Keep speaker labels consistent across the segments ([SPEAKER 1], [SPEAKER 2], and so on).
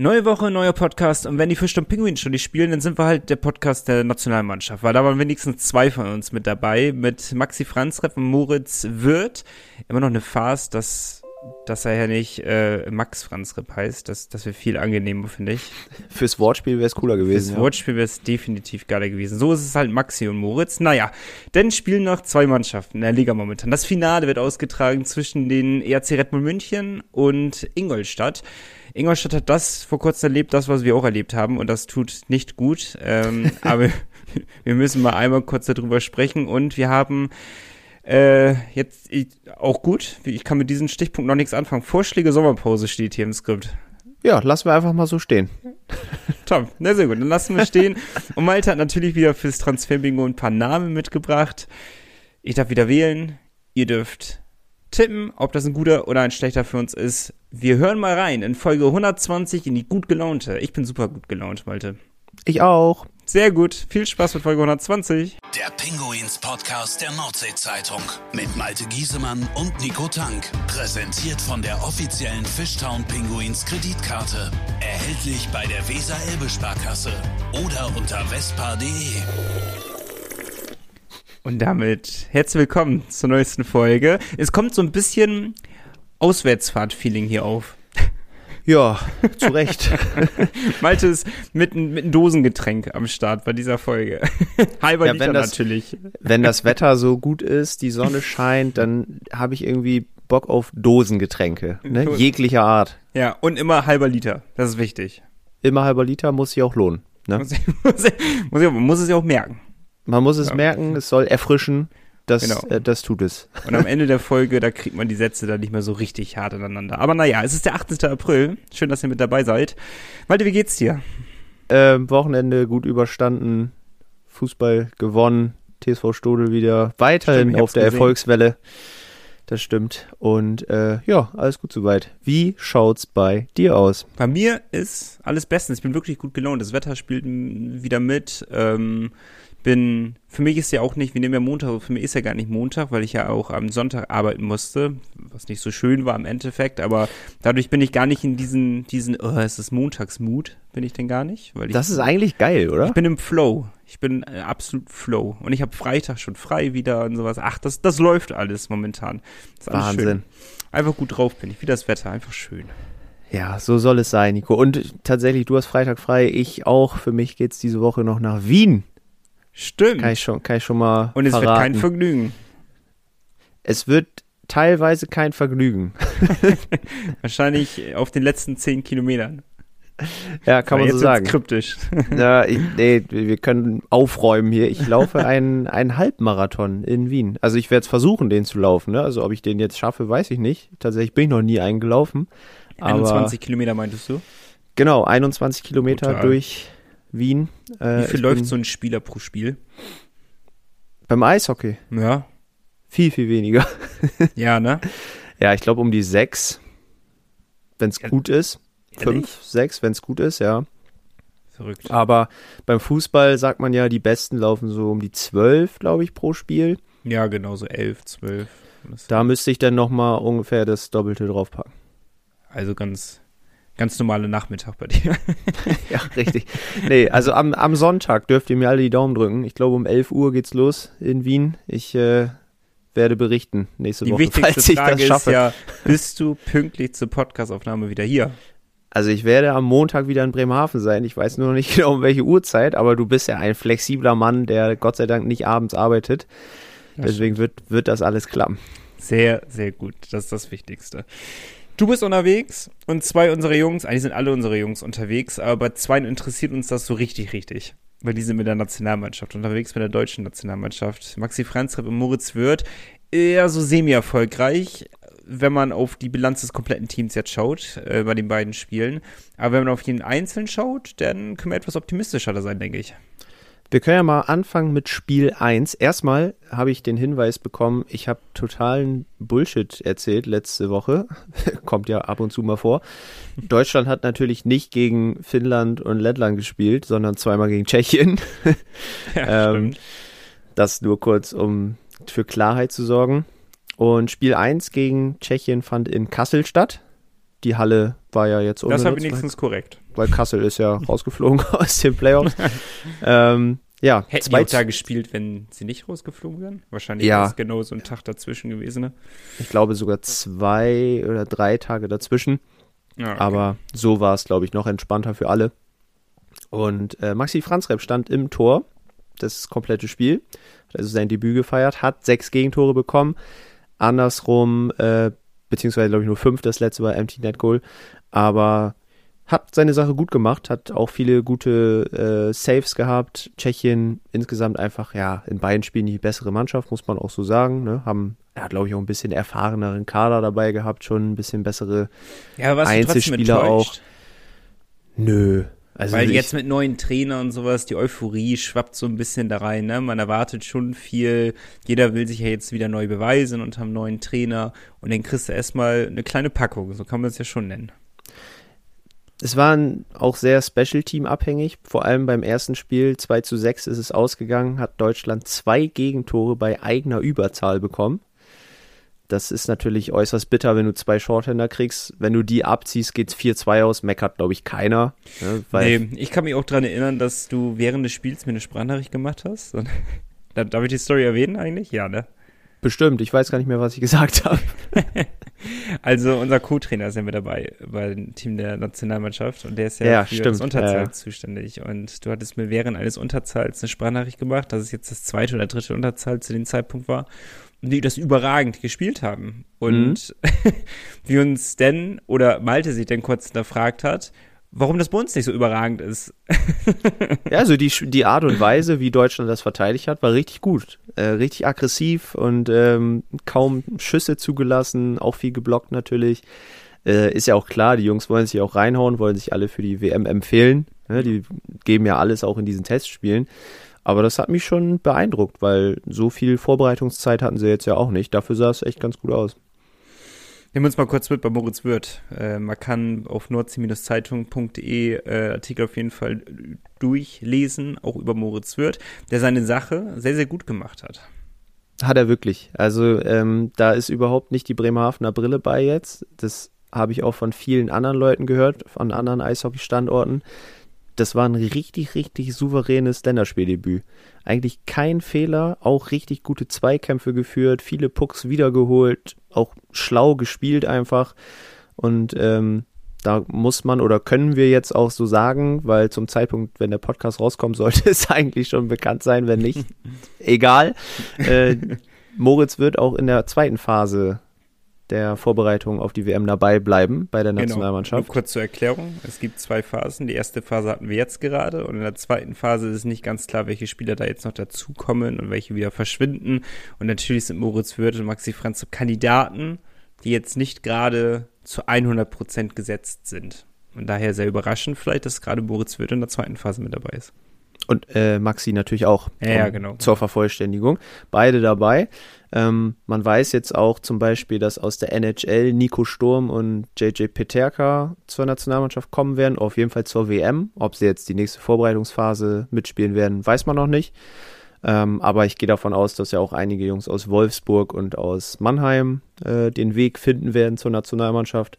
[SPEAKER 1] Neue Woche, neuer Podcast. Und wenn die Fisch und Pinguin schon nicht spielen, dann sind wir halt der Podcast der Nationalmannschaft. Weil da waren wenigstens zwei von uns mit dabei. Mit Maxi Franzrepp und Moritz Wirth. Immer noch eine Farce, dass, dass er ja nicht äh, Max Franzrepp heißt. Das, das wäre viel angenehmer, finde ich.
[SPEAKER 2] Fürs Wortspiel wäre es cooler gewesen.
[SPEAKER 1] Fürs ja. Wortspiel wäre es definitiv geiler gewesen. So ist es halt Maxi und Moritz. Naja, denn spielen noch zwei Mannschaften in der Liga momentan. Das Finale wird ausgetragen zwischen den ERC Red Bull München und Ingolstadt. Ingolstadt hat das vor kurzem erlebt, das, was wir auch erlebt haben, und das tut nicht gut. Ähm, aber wir müssen mal einmal kurz darüber sprechen. Und wir haben äh, jetzt ich, auch gut, ich kann mit diesem Stichpunkt noch nichts anfangen. Vorschläge Sommerpause steht hier im Skript.
[SPEAKER 2] Ja, lassen wir einfach mal so stehen.
[SPEAKER 1] Top, na sehr gut, dann lassen wir stehen. Und Malte hat natürlich wieder fürs Transferbingo ein paar Namen mitgebracht. Ich darf wieder wählen. Ihr dürft tippen, ob das ein guter oder ein schlechter für uns ist. Wir hören mal rein in Folge 120 in die gut gelaunte. Ich bin super gut gelaunt, Malte.
[SPEAKER 2] Ich auch.
[SPEAKER 1] Sehr gut. Viel Spaß mit Folge 120.
[SPEAKER 3] Der Pinguins Podcast der Nordsee-Zeitung mit Malte Giesemann und Nico Tank. Präsentiert von der offiziellen Fishtown Pinguins Kreditkarte. Erhältlich bei der Weser-Elbe-Sparkasse oder unter vespa.de.
[SPEAKER 1] Und damit herzlich willkommen zur neuesten Folge. Es kommt so ein bisschen Auswärtsfahrt-Feeling hier auf.
[SPEAKER 2] Ja, zu Recht.
[SPEAKER 1] Malte ist mit, mit einem Dosengetränk am Start bei dieser Folge.
[SPEAKER 2] Halber ja, Liter das, natürlich. Wenn das Wetter so gut ist, die Sonne scheint, dann habe ich irgendwie Bock auf Dosengetränke, ne? jeglicher Art.
[SPEAKER 1] Ja, und immer halber Liter, das ist wichtig.
[SPEAKER 2] Immer halber Liter muss sich auch lohnen. Ne?
[SPEAKER 1] Muss, muss, muss, muss es ja auch merken.
[SPEAKER 2] Man muss es ja. merken, es soll erfrischen. Das, genau. äh, das tut es.
[SPEAKER 1] Und am Ende der Folge, da kriegt man die Sätze dann nicht mehr so richtig hart aneinander. Aber naja, es ist der 18. April. Schön, dass ihr mit dabei seid. Malte, wie geht's dir?
[SPEAKER 2] Ähm, Wochenende gut überstanden. Fußball gewonnen. TSV Stodel wieder weiterhin stimmt, auf der gesehen. Erfolgswelle. Das stimmt. Und äh, ja, alles gut soweit. Wie schaut's bei dir aus?
[SPEAKER 1] Bei mir ist alles bestens. Ich bin wirklich gut gelaunt. Das Wetter spielt wieder mit. Ähm, bin, für mich ist ja auch nicht, wir nehmen ja Montag, für mich ist ja gar nicht Montag, weil ich ja auch am Sonntag arbeiten musste, was nicht so schön war im Endeffekt, aber dadurch bin ich gar nicht in diesen, diesen, oh, es ist Montagsmut, bin ich denn gar nicht. Weil ich,
[SPEAKER 2] das ist eigentlich geil, oder?
[SPEAKER 1] Ich bin im Flow. Ich bin äh, absolut Flow. Und ich habe Freitag schon frei wieder und sowas. Ach, das, das läuft alles momentan.
[SPEAKER 2] Alles Wahnsinn. Schön.
[SPEAKER 1] Einfach gut drauf bin ich. Wie das Wetter, einfach schön.
[SPEAKER 2] Ja, so soll es sein, Nico. Und tatsächlich, du hast Freitag frei, ich auch. Für mich geht's diese Woche noch nach Wien.
[SPEAKER 1] Stimmt.
[SPEAKER 2] Kann ich schon, kann ich schon mal.
[SPEAKER 1] Und es verraten. wird kein Vergnügen.
[SPEAKER 2] Es wird teilweise kein Vergnügen.
[SPEAKER 1] Wahrscheinlich auf den letzten zehn Kilometern.
[SPEAKER 2] Ja, kann man so sagen.
[SPEAKER 1] kryptisch.
[SPEAKER 2] Ja, ich, nee, wir können aufräumen hier. Ich laufe einen, einen Halbmarathon in Wien. Also ich werde es versuchen, den zu laufen. Ne? Also ob ich den jetzt schaffe, weiß ich nicht. Tatsächlich bin ich noch nie eingelaufen.
[SPEAKER 1] 21 Kilometer meintest du?
[SPEAKER 2] Genau, 21 Kilometer Total. durch Wien.
[SPEAKER 1] Äh, Wie viel läuft so ein Spieler pro Spiel?
[SPEAKER 2] Beim Eishockey?
[SPEAKER 1] Ja.
[SPEAKER 2] Viel, viel weniger.
[SPEAKER 1] ja, ne?
[SPEAKER 2] Ja, ich glaube um die sechs, wenn es ja, gut ist. Ehrlich? Fünf, sechs, wenn es gut ist, ja.
[SPEAKER 1] Verrückt.
[SPEAKER 2] Aber beim Fußball sagt man ja, die Besten laufen so um die zwölf, glaube ich, pro Spiel.
[SPEAKER 1] Ja, genau, so elf, zwölf.
[SPEAKER 2] Da müsste ich dann nochmal ungefähr das Doppelte draufpacken.
[SPEAKER 1] Also ganz ganz normale Nachmittag bei dir.
[SPEAKER 2] ja, richtig. Nee, also am, am Sonntag dürft ihr mir alle die Daumen drücken. Ich glaube, um 11 Uhr geht's los in Wien. Ich äh, werde berichten nächste
[SPEAKER 1] die
[SPEAKER 2] Woche,
[SPEAKER 1] falls ich Frage das schaffe. Ist ja, bist du pünktlich zur Podcastaufnahme wieder hier?
[SPEAKER 2] Also ich werde am Montag wieder in Bremerhaven sein. Ich weiß nur noch nicht genau um welche Uhrzeit, aber du bist ja ein flexibler Mann, der Gott sei Dank nicht abends arbeitet. Deswegen wird, wird das alles klappen.
[SPEAKER 1] Sehr, sehr gut. Das ist das Wichtigste. Du bist unterwegs und zwei unserer Jungs, eigentlich sind alle unsere Jungs unterwegs, aber bei zwei interessiert uns das so richtig, richtig. Weil die sind mit der Nationalmannschaft unterwegs, mit der deutschen Nationalmannschaft. Maxi Franzrepp und Moritz Wirth, eher so semi-erfolgreich, wenn man auf die Bilanz des kompletten Teams jetzt schaut, äh, bei den beiden Spielen. Aber wenn man auf jeden Einzelnen schaut, dann können wir etwas optimistischer da sein, denke ich.
[SPEAKER 2] Wir können ja mal anfangen mit Spiel 1. Erstmal habe ich den Hinweis bekommen, ich habe totalen Bullshit erzählt letzte Woche. Kommt ja ab und zu mal vor. Deutschland hat natürlich nicht gegen Finnland und Lettland gespielt, sondern zweimal gegen Tschechien. Ja, ähm, das nur kurz, um für Klarheit zu sorgen. Und Spiel 1 gegen Tschechien fand in Kassel statt. Die Halle war ja jetzt
[SPEAKER 1] Das war wenigstens korrekt.
[SPEAKER 2] Weil Kassel ist ja rausgeflogen aus den Playoffs. ähm, ja,
[SPEAKER 1] Hätten die auch da gespielt, wenn sie nicht rausgeflogen wären? Wahrscheinlich
[SPEAKER 2] Ja.
[SPEAKER 1] wäre es genau so ein Tag dazwischen gewesen, ne?
[SPEAKER 2] ich glaube sogar zwei oder drei Tage dazwischen.
[SPEAKER 1] Ja, okay.
[SPEAKER 2] Aber so war es, glaube ich, noch entspannter für alle. Und äh, Maxi Franzrepp stand im Tor, das komplette Spiel, hat also sein Debüt gefeiert, hat sechs Gegentore bekommen. Andersrum, äh, beziehungsweise glaube ich nur fünf, das letzte war Empty Net Goal. Aber hat seine Sache gut gemacht, hat auch viele gute äh, Saves gehabt. Tschechien insgesamt einfach, ja, in beiden Spielen die bessere Mannschaft, muss man auch so sagen. Ne? Haben, ja, glaube ich, auch ein bisschen erfahreneren Kader dabei gehabt, schon ein bisschen bessere
[SPEAKER 1] ja,
[SPEAKER 2] Einzelspieler
[SPEAKER 1] enttäuscht?
[SPEAKER 2] Nö. Also
[SPEAKER 1] Weil jetzt mit neuen Trainern und sowas, die Euphorie schwappt so ein bisschen da rein, ne? Man erwartet schon viel. Jeder will sich ja jetzt wieder neu beweisen und haben neuen Trainer. Und dann kriegst du erstmal eine kleine Packung, so kann man es ja schon nennen.
[SPEAKER 2] es waren auch sehr Special-Team abhängig. Vor allem beim ersten Spiel 2 zu 6 ist es ausgegangen, hat Deutschland zwei Gegentore bei eigener Überzahl bekommen. Das ist natürlich äußerst bitter, wenn du zwei Shorthänder kriegst. Wenn du die abziehst, geht's 4-2 aus. Meckert, glaube ich, keiner. Ne, weil
[SPEAKER 1] Nee, ich kann mich auch dran erinnern, dass du während des Spiels mir eine Sprachnachricht gemacht hast. Und, darf ich die Story erwähnen eigentlich? Ja, ne?
[SPEAKER 2] bestimmt, ich weiß gar nicht mehr, was ich gesagt habe.
[SPEAKER 1] Also unser Co-Trainer ist ja mit dabei beim Team der Nationalmannschaft und der ist ja,
[SPEAKER 2] Ja,
[SPEAKER 1] für
[SPEAKER 2] stimmt,
[SPEAKER 1] das Unterzahl
[SPEAKER 2] ja,
[SPEAKER 1] zuständig. Und du hattest mir während eines Unterzahls eine Sprachnachricht gemacht, dass es jetzt das zweite oder dritte Unterzahl zu dem Zeitpunkt war die das überragend gespielt haben. Und
[SPEAKER 2] Mhm.
[SPEAKER 1] wir uns denn, oder Malte sich dann kurz hinterfragt hat, warum das bei uns nicht so überragend ist.
[SPEAKER 2] Ja, also die, die Art und Weise, wie Deutschland das verteidigt hat, war richtig gut. Äh, richtig aggressiv und ähm, kaum Schüsse zugelassen, auch viel geblockt natürlich. Äh, ist ja auch klar, die Jungs wollen sich auch reinhauen, wollen sich alle für die WM empfehlen. Ne? Die geben ja alles auch in diesen Testspielen. Aber das hat mich schon beeindruckt, weil so viel Vorbereitungszeit hatten sie jetzt ja auch nicht. Dafür sah es echt ganz gut aus.
[SPEAKER 1] Nehmen wir uns mal kurz mit bei Moritz Wirth. Äh, man kann auf nordsee-zeitung.de äh, Artikel auf jeden Fall durchlesen, auch über Moritz Wirth, der seine Sache sehr, sehr gut gemacht hat.
[SPEAKER 2] Hat er wirklich. Also ähm, da ist überhaupt nicht die Bremerhavener Brille bei jetzt. Das habe ich auch von vielen anderen Leuten gehört, von anderen Eishockey-Standorten. Das war ein richtig, richtig souveränes Länderspieldebüt. Eigentlich kein Fehler, auch richtig gute Zweikämpfe geführt, viele Pucks wiedergeholt, auch schlau gespielt einfach. Und ähm, da muss man oder können wir jetzt auch so sagen, weil zum Zeitpunkt, wenn der Podcast rauskommt, sollte es eigentlich schon bekannt sein, wenn nicht. Egal. Äh, Moritz wird auch in der zweiten Phase der Vorbereitung auf die WM dabei bleiben bei der
[SPEAKER 1] Genau. Nur
[SPEAKER 2] Nationalmannschaft.
[SPEAKER 1] kurz zur Erklärung. Es gibt zwei Phasen. Die erste Phase hatten wir jetzt gerade und in der zweiten Phase ist nicht ganz klar, welche Spieler da jetzt noch dazukommen und welche wieder verschwinden. Und natürlich sind Moritz Wirth und Maxi Franz so Kandidaten, die jetzt nicht gerade zu 100 Prozent gesetzt sind. Und daher sehr überraschend vielleicht, dass gerade Moritz Wirth in der zweiten Phase mit dabei ist.
[SPEAKER 2] Und äh, Maxi natürlich auch.
[SPEAKER 1] Ja, ja,
[SPEAKER 2] um-
[SPEAKER 1] genau.
[SPEAKER 2] Zur Vervollständigung. Beide dabei. Ähm, man weiß jetzt auch zum Beispiel, dass aus der NHL Nico Sturm und JJ Peterka zur Nationalmannschaft kommen werden, auf jeden Fall zur WM. Ob sie jetzt die nächste Vorbereitungsphase mitspielen werden, weiß man noch nicht. Ähm, aber ich gehe davon aus, dass ja auch einige Jungs aus Wolfsburg und aus Mannheim äh, den Weg finden werden zur Nationalmannschaft.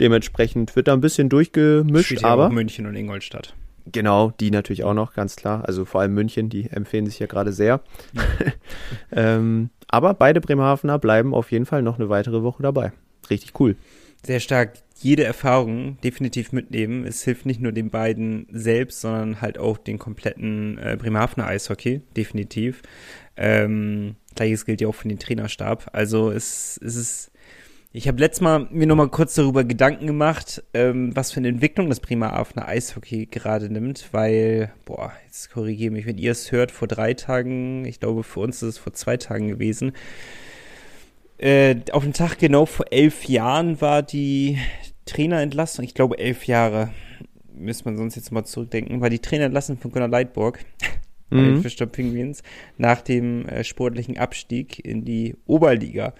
[SPEAKER 2] Dementsprechend wird da ein bisschen durchgemischt,
[SPEAKER 1] Spielt
[SPEAKER 2] aber
[SPEAKER 1] auch München und Ingolstadt.
[SPEAKER 2] Genau, die natürlich auch noch, ganz klar. Also vor allem München, die empfehlen sich ja gerade sehr. ähm, aber beide Bremerhavener bleiben auf jeden Fall noch eine weitere Woche dabei. Richtig cool.
[SPEAKER 1] sehr stark jede Erfahrung definitiv mitnehmen. Es hilft nicht nur den beiden selbst, sondern halt auch den kompletten äh, Bremerhavener Eishockey, definitiv. Ähm, Gleiches gilt ja auch für den Trainerstab. Also es, es ist, ich habe letztes Mal mir nochmal kurz darüber Gedanken gemacht, ähm, was für eine Entwicklung das Bremerhavener Eishockey gerade nimmt, weil, boah, jetzt korrigiere mich, wenn ihr es hört, vor drei Tagen, ich glaube für uns ist es vor zwei Tagen gewesen, äh, auf den Tag genau vor elf Jahren war die Trainerentlassung, ich glaube elf Jahre, müsste man sonst jetzt mal zurückdenken, war die Trainerentlassung von Gunnar Leitburg bei den
[SPEAKER 2] Mhm.
[SPEAKER 1] Penguins nach dem äh, sportlichen Abstieg in die Oberliga.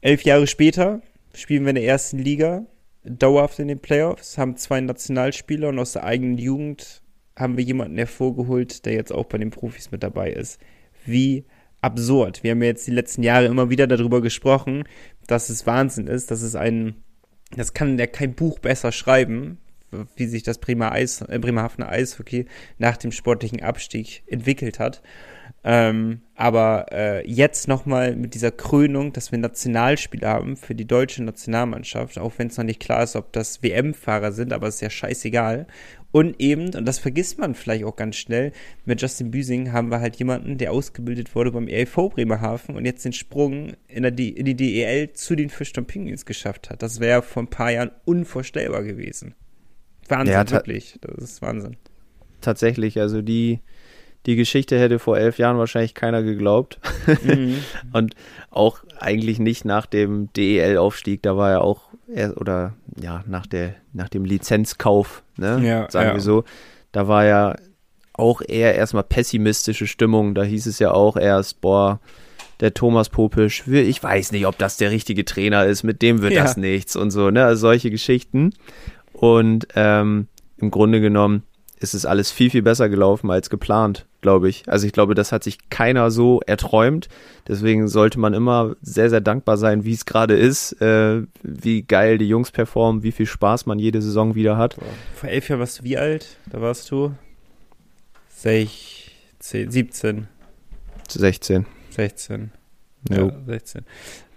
[SPEAKER 1] Elf Jahre später spielen wir in der ersten Liga, dauerhaft in den Playoffs, haben zwei Nationalspieler und aus der eigenen Jugend haben wir jemanden hervorgeholt, der jetzt auch bei den Profis mit dabei ist. Wie absurd. Wir haben ja jetzt die letzten Jahre immer wieder darüber gesprochen, dass es Wahnsinn ist, dass es einen das kann der kein Buch besser schreiben, wie sich das Bremer Eis, äh, Bremerhavener Eishockey nach dem sportlichen Abstieg entwickelt hat. Ähm, aber äh, jetzt nochmal mit dieser Krönung, dass wir Nationalspiele haben für die deutsche Nationalmannschaft, auch wenn es noch nicht klar ist, ob das WM-Fahrer sind, aber es ist ja scheißegal. Und eben, und das vergisst man vielleicht auch ganz schnell, mit Justin Büsing haben wir halt jemanden, der ausgebildet wurde beim ELV Bremerhaven und jetzt den Sprung in, der, in die DEL zu den Fischton Penguins geschafft hat. Das wäre vor ein paar Jahren unvorstellbar gewesen. Wahnsinn, ja, wirklich. Das ist Wahnsinn.
[SPEAKER 2] Tatsächlich, also die, die Geschichte hätte vor elf Jahren wahrscheinlich keiner geglaubt. Mhm. und auch eigentlich nicht nach dem DEL-Aufstieg, da war ja auch, oder ja, nach, der, nach dem Lizenzkauf, ne, ja, sagen ja. wir so, da war ja auch eher erstmal pessimistische Stimmung. Da hieß es ja auch erst, boah, der Thomas Popisch, ich weiß nicht, ob das der richtige Trainer ist, mit dem wird ja. das nichts und so, ne, also solche Geschichten. Und ähm, im Grunde genommen ist es alles viel, viel besser gelaufen als geplant, glaube ich. Also ich glaube, das hat sich keiner so erträumt. Deswegen sollte man immer sehr, sehr dankbar sein, wie es gerade ist, äh, wie geil die Jungs performen, wie viel Spaß man jede Saison wieder hat.
[SPEAKER 1] Vor elf Jahren warst du wie alt? Da warst du 16, 17.
[SPEAKER 2] 16.
[SPEAKER 1] 16. Ja, 16.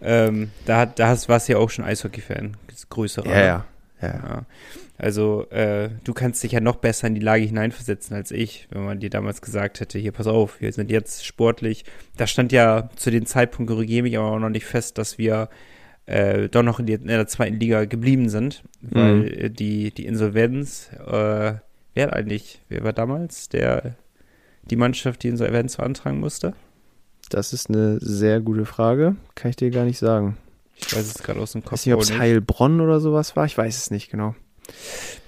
[SPEAKER 1] Ähm, da, hat, da hast, warst du ja auch schon Eishockey-Fan, größerer.
[SPEAKER 2] Ja, ja. Ja. ja.
[SPEAKER 1] Also äh, du kannst dich ja noch besser in die Lage hineinversetzen als ich, wenn man dir damals gesagt hätte, hier pass auf, wir sind jetzt sportlich. Da stand ja zu dem Zeitpunkt, korrigiere mich aber auch noch nicht fest, dass wir äh, doch noch in, die, in, der zweiten Liga geblieben sind, weil mhm. Äh, die, die Insolvenz, äh, wer eigentlich, wer war damals der, die Mannschaft, die Insolvenz beantragen musste?
[SPEAKER 2] Das ist eine sehr gute Frage, kann ich dir gar nicht sagen.
[SPEAKER 1] Ich weiß es gerade aus dem Kopf. Ich
[SPEAKER 2] weiß nicht, ob es Heilbronn oder sowas war. Ich weiß es nicht genau.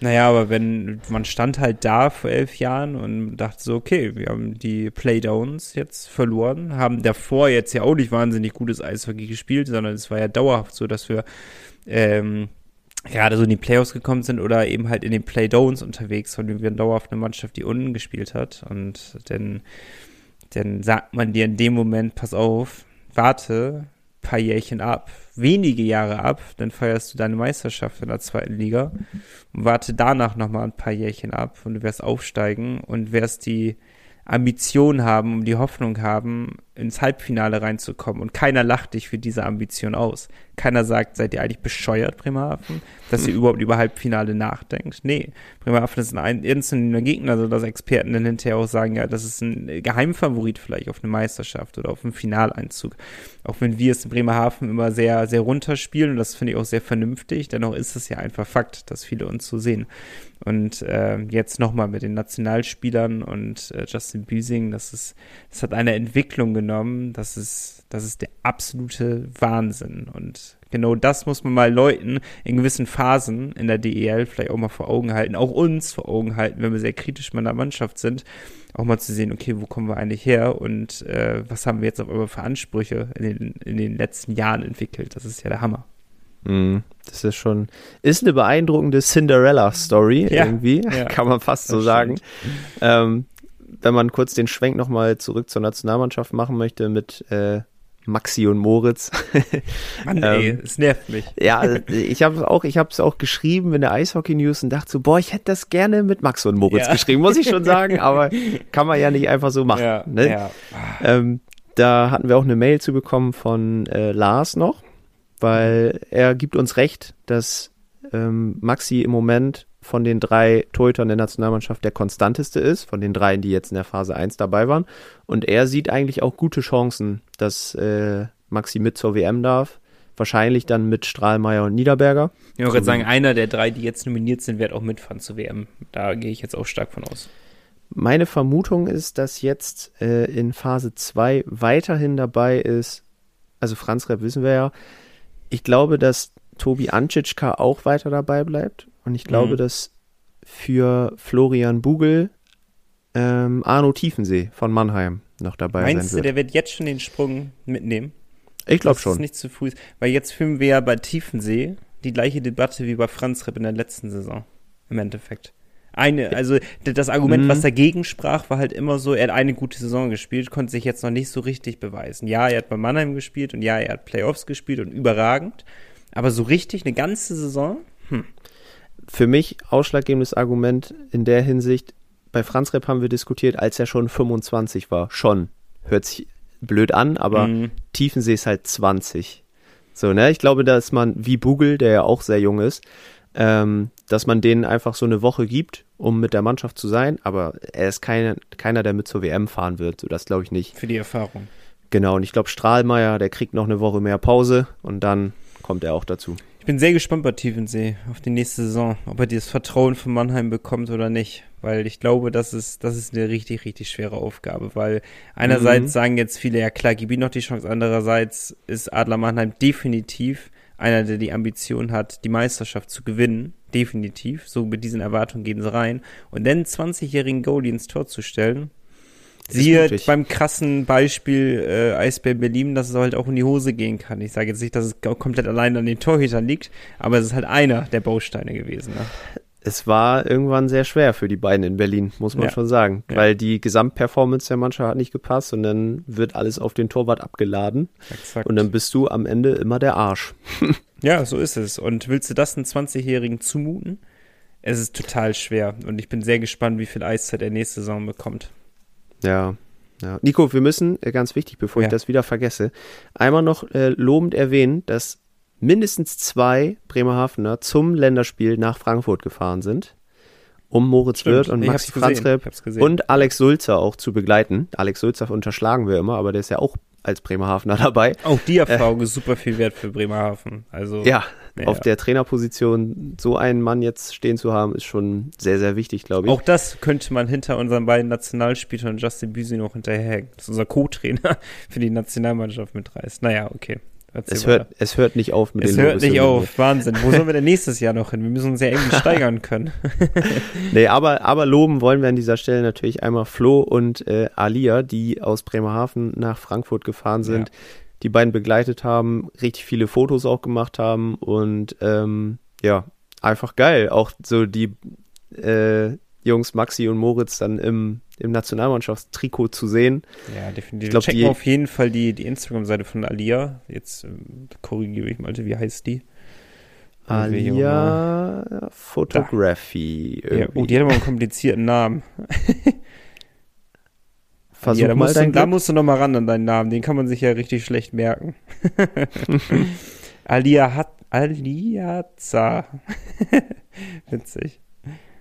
[SPEAKER 1] Naja, aber wenn man stand halt da vor elf Jahren und dachte so, okay, wir haben die Playdowns jetzt verloren, haben davor jetzt ja auch nicht wahnsinnig gutes Eishockey gespielt, sondern es war ja dauerhaft so, dass wir ähm, gerade so in die Playoffs gekommen sind oder eben halt in den Playdowns unterwegs waren. Wir waren dauerhaft eine Mannschaft, die unten gespielt hat. Und dann, dann sagt man dir in dem Moment, pass auf, warte, paar Jährchen ab, wenige Jahre ab, dann feierst du deine Meisterschaft in der zweiten Liga. Und warte danach nochmal ein paar Jährchen ab und du wirst aufsteigen und wirst die Ambition haben, um die Hoffnung haben, ins Halbfinale reinzukommen. Und keiner lacht dich für diese Ambition aus. Keiner sagt, seid ihr eigentlich bescheuert, Bremerhaven, dass ihr hm. überhaupt über Halbfinale nachdenkt. Nee, Bremerhaven ist ein einzelner Gegner, sodass Experten dann hinterher auch sagen, ja, das ist ein Geheimfavorit vielleicht auf eine Meisterschaft oder auf einen Finaleinzug. Auch wenn wir es in Bremerhaven immer sehr, sehr runterspielen und das finde ich auch sehr vernünftig, dennoch ist es ja einfach Fakt, dass viele uns so sehen. Und äh, jetzt nochmal mit den Nationalspielern und äh, Justin Büsing, das ist, das hat eine Entwicklung genommen, das ist, das ist der absolute Wahnsinn. Und genau das muss man mal Leuten in gewissen Phasen in der DEL vielleicht auch mal vor Augen halten, auch uns vor Augen halten, wenn wir sehr kritisch mit der Mannschaft sind, auch mal zu sehen, okay, wo kommen wir eigentlich her und äh, was haben wir jetzt auf einmal für Ansprüche in den, in den letzten Jahren entwickelt. Das ist ja der Hammer.
[SPEAKER 2] Mhm. Das ist schon, ist eine beeindruckende Cinderella-Story ja, irgendwie, ja, kann man fast so sagen. Ähm, wenn man kurz den Schwenk nochmal zurück zur Nationalmannschaft machen möchte mit äh, Maxi und Moritz.
[SPEAKER 1] Mann, ey, ähm, es nervt mich.
[SPEAKER 2] Ja, ich habe es auch, ich habe es auch geschrieben in der Eishockey News und dachte so, boah, ich hätte das gerne mit Max und Moritz ja. geschrieben, muss ich schon sagen, aber kann man ja nicht einfach so machen. Ja, ne? ja. Ähm, da hatten wir auch eine Mail zu bekommen von äh, Lars noch, weil er gibt uns recht, dass ähm, Maxi im Moment von den drei Torhütern der Nationalmannschaft der konstanteste ist, von den dreien, die jetzt in der Phase 1 dabei waren. Und er sieht eigentlich auch gute Chancen, dass äh, Maxi mit zur WM darf. Wahrscheinlich dann mit Strahlmeier und Niederberger.
[SPEAKER 1] Ich würde sagen, einer der drei, die jetzt nominiert sind, wird auch mitfahren zur WM. Da gehe ich jetzt auch stark von aus.
[SPEAKER 2] Meine Vermutung ist, dass jetzt äh, in Phase 2 weiterhin dabei ist, also Franz Repp wissen wir ja, ich glaube, dass Tobi Ancicka auch weiter dabei bleibt. Und ich glaube, mhm. dass für Florian Bugel ähm, Arno Tiefensee von Mannheim noch dabei
[SPEAKER 1] Meinst
[SPEAKER 2] sein wird.
[SPEAKER 1] Meinst du, der wird jetzt schon den Sprung mitnehmen?
[SPEAKER 2] Ich glaube schon. Das
[SPEAKER 1] ist nicht zu früh. Weil jetzt filmen wir ja bei Tiefensee die gleiche Debatte wie bei Franz Repp in der letzten Saison. Im Endeffekt. Eine, also das Argument, mhm. was dagegen sprach, war halt immer so, er hat eine gute Saison gespielt, konnte sich jetzt noch nicht so richtig beweisen. Ja, er hat bei Mannheim gespielt und ja, er hat Playoffs gespielt und überragend. Aber so richtig eine ganze Saison? Hm.
[SPEAKER 2] Für mich ausschlaggebendes Argument in der Hinsicht, bei Franz Repp haben wir diskutiert, als er schon 25 war. Schon. Hört sich blöd an, aber mhm. Tiefensee ist halt 20. So, ne? Ich glaube, dass man, wie Bugel, der ja auch sehr jung ist, ähm, dass man denen einfach so eine Woche gibt, um mit der Mannschaft zu sein, aber er ist keine, keiner, der mit zur WM fahren wird. So, das glaube ich nicht.
[SPEAKER 1] Für die Erfahrung.
[SPEAKER 2] Genau, und ich glaube, Strahlmeier, der kriegt noch eine Woche mehr Pause und dann kommt er auch dazu.
[SPEAKER 1] Ich bin sehr gespannt bei Tiefensee auf die nächste Saison, ob er dieses Vertrauen von Mannheim bekommt oder nicht. Weil ich glaube, das ist, das ist eine richtig, richtig schwere Aufgabe. Weil einerseits mhm. sagen jetzt viele, ja klar, gib ihm noch die Chance. Andererseits ist Adler Mannheim definitiv einer, der die Ambition hat, die Meisterschaft zu gewinnen. Definitiv. So mit diesen Erwartungen gehen sie rein. Und dann 20-jährigen Goalie ins Tor zu stellen, Siehe beim krassen Beispiel äh, Eisbär Berlin, dass es halt auch in die Hose gehen kann. Ich sage jetzt nicht, dass es komplett allein an den Torhütern liegt, aber es ist halt einer der Bausteine gewesen. Ne?
[SPEAKER 2] Es war irgendwann sehr schwer für die beiden in Berlin, muss man ja. schon sagen, ja. weil die Gesamtperformance der Mannschaft hat nicht gepasst und dann wird alles auf den Torwart abgeladen Exakt. und dann bist du am Ende immer der Arsch.
[SPEAKER 1] ja, so ist es. Und willst du das einem 20-Jährigen zumuten? Es ist total schwer und ich bin sehr gespannt, wie viel Eiszeit er nächste Saison bekommt.
[SPEAKER 2] Ja, ja. Nico, wir müssen, äh, ganz wichtig, bevor ja. ich das wieder vergesse, einmal noch äh, lobend erwähnen, dass mindestens zwei Bremerhavener zum Länderspiel nach Frankfurt gefahren sind, um Moritz Stimmt. Wirth und Maxi Franzrepp und Alex Sulzer auch zu begleiten. Alex Sulzer unterschlagen wir immer, aber der ist ja auch als Bremerhavener dabei.
[SPEAKER 1] Auch die Erfahrung äh, ist super viel wert für Bremerhaven. Also
[SPEAKER 2] ja, ja, auf der Trainerposition so einen Mann jetzt stehen zu haben, ist schon sehr, sehr wichtig, glaube ich.
[SPEAKER 1] Auch das könnte man hinter unseren beiden Nationalspielern Justin Büsi noch hinterherhängen. Das ist unser Co-Trainer für die Nationalmannschaft mitreißt. Naja, okay.
[SPEAKER 2] Es hört, es hört nicht auf
[SPEAKER 1] mit es den Es hört nicht auf, Wahnsinn. Wo sollen wir denn nächstes Jahr noch hin? Wir müssen uns ja irgendwie steigern können.
[SPEAKER 2] nee, aber, aber loben wollen wir an dieser Stelle natürlich einmal Flo und äh, Alia, die aus Bremerhaven nach Frankfurt gefahren sind. Ja die beiden begleitet haben, richtig viele Fotos auch gemacht haben und ähm, ja, einfach geil. Auch so die äh, Jungs Maxi und Moritz dann im, im Nationalmannschaftstrikot zu sehen.
[SPEAKER 1] Ja, definitiv. Ich glaub, Checken die, auf jeden Fall die, die Instagram-Seite von Alia. Jetzt ähm, korrigiere ich mal, wie heißt die?
[SPEAKER 2] Alia Photography.
[SPEAKER 1] Ja, oh, die hat aber einen komplizierten Namen.
[SPEAKER 2] Versuch ja, da,
[SPEAKER 1] musst du, da musst du noch mal ran an deinen Namen. Den kann man sich ja richtig schlecht merken. Alia hat Aliaza. Witzig.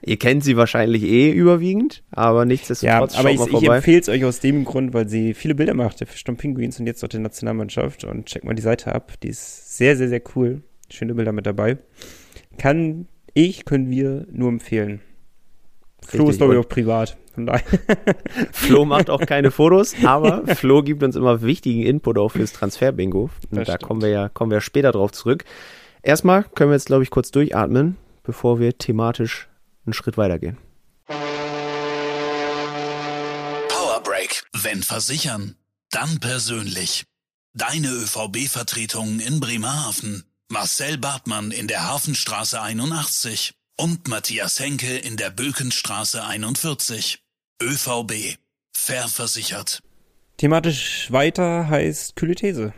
[SPEAKER 2] Ihr kennt sie wahrscheinlich eh überwiegend, aber nichtsdestotrotz.
[SPEAKER 1] Ja, aber ich, ich empfehle es euch aus dem Grund, weil sie viele Bilder macht, der Fisch Pinguins und jetzt auch der Nationalmannschaft. Und checkt mal die Seite ab. Die ist sehr, sehr, sehr cool. Schöne Bilder mit dabei. Kann ich, können wir nur empfehlen. Flo ist, glaube ich, auch privat. Von daher.
[SPEAKER 2] Flo macht auch keine Fotos, aber Flo gibt uns immer wichtigen Input auch fürs Transfer-Bingo. Und das da kommen wir ja, kommen wir später drauf zurück. Erstmal können wir jetzt, glaube ich, kurz durchatmen, bevor wir thematisch einen Schritt weitergehen.
[SPEAKER 3] Powerbreak. Wenn versichern, dann persönlich. Deine ÖVB-Vertretung in Bremerhaven. Marcel Bartmann in der Hafenstraße 81 und Matthias Henke in der Bökenstraße 41. ÖVB. Fair versichert.
[SPEAKER 1] Thematisch weiter heißt kühle These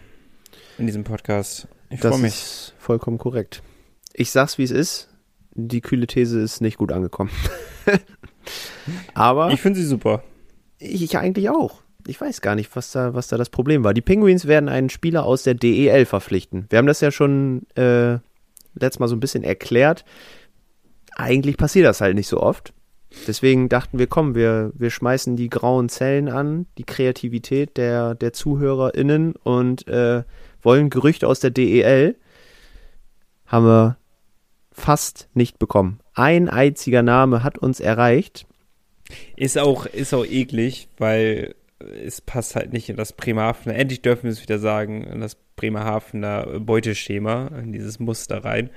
[SPEAKER 1] in diesem Podcast.
[SPEAKER 2] Ich freue mich. Ist vollkommen korrekt. Ich sag's wie es ist. Die kühle These ist nicht gut angekommen. Aber.
[SPEAKER 1] Ich finde sie super.
[SPEAKER 2] Ich, ich eigentlich auch. Ich weiß gar nicht, was da, was da das Problem war. Die Penguins werden einen Spieler aus der DEL verpflichten. Wir haben das ja schon äh, letztes Mal so ein bisschen erklärt eigentlich passiert das halt nicht so oft. Deswegen dachten wir, komm, wir, wir schmeißen die grauen Zellen an, die Kreativität der, der ZuhörerInnen und äh, wollen Gerüchte aus der DEL. Haben wir fast nicht bekommen. Ein einziger Name hat uns erreicht.
[SPEAKER 1] Ist auch, ist auch eklig, weil es passt halt nicht in das Bremerhavener, endlich dürfen wir es wieder sagen, in das Bremerhavener Beuteschema, in dieses Muster rein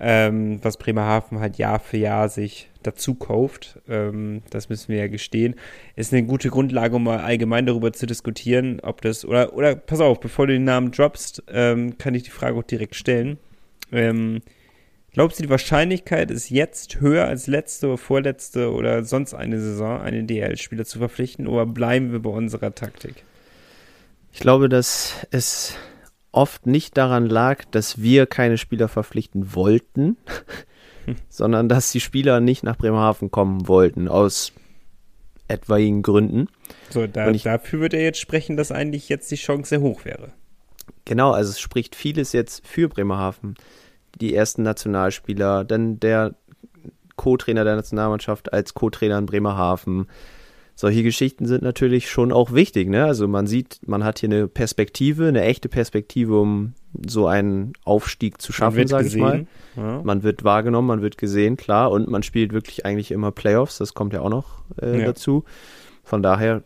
[SPEAKER 1] ähm, was Bremerhaven halt Jahr für Jahr sich dazu kauft. Ähm, das müssen wir ja gestehen. Ist eine gute Grundlage, um mal allgemein darüber zu diskutieren, ob das, oder, oder pass auf, bevor du den Namen droppst, ähm, kann ich die Frage auch direkt stellen. Ähm, glaubst du, die Wahrscheinlichkeit ist jetzt höher als letzte oder vorletzte oder sonst eine Saison, einen DL-Spieler zu verpflichten, oder bleiben wir bei unserer Taktik?
[SPEAKER 2] Ich glaube, dass es oft nicht daran lag, dass wir keine Spieler verpflichten wollten, sondern dass die Spieler nicht nach Bremerhaven kommen wollten, aus etwaigen Gründen.
[SPEAKER 1] So, da, ich, dafür würde er jetzt sprechen, dass eigentlich jetzt die Chance sehr hoch wäre.
[SPEAKER 2] Genau, also es spricht vieles jetzt für Bremerhaven. Die ersten Nationalspieler, dann der Co-Trainer der Nationalmannschaft als Co-Trainer in Bremerhaven. Solche Geschichten sind natürlich schon auch wichtig. Ne? Also man sieht, man hat hier eine Perspektive, eine echte Perspektive, um so einen Aufstieg zu schaffen, sage ich mal. Ja. Man wird wahrgenommen, man wird gesehen, klar. Und man spielt wirklich eigentlich immer Playoffs. Das kommt ja auch noch äh, ja. dazu. Von daher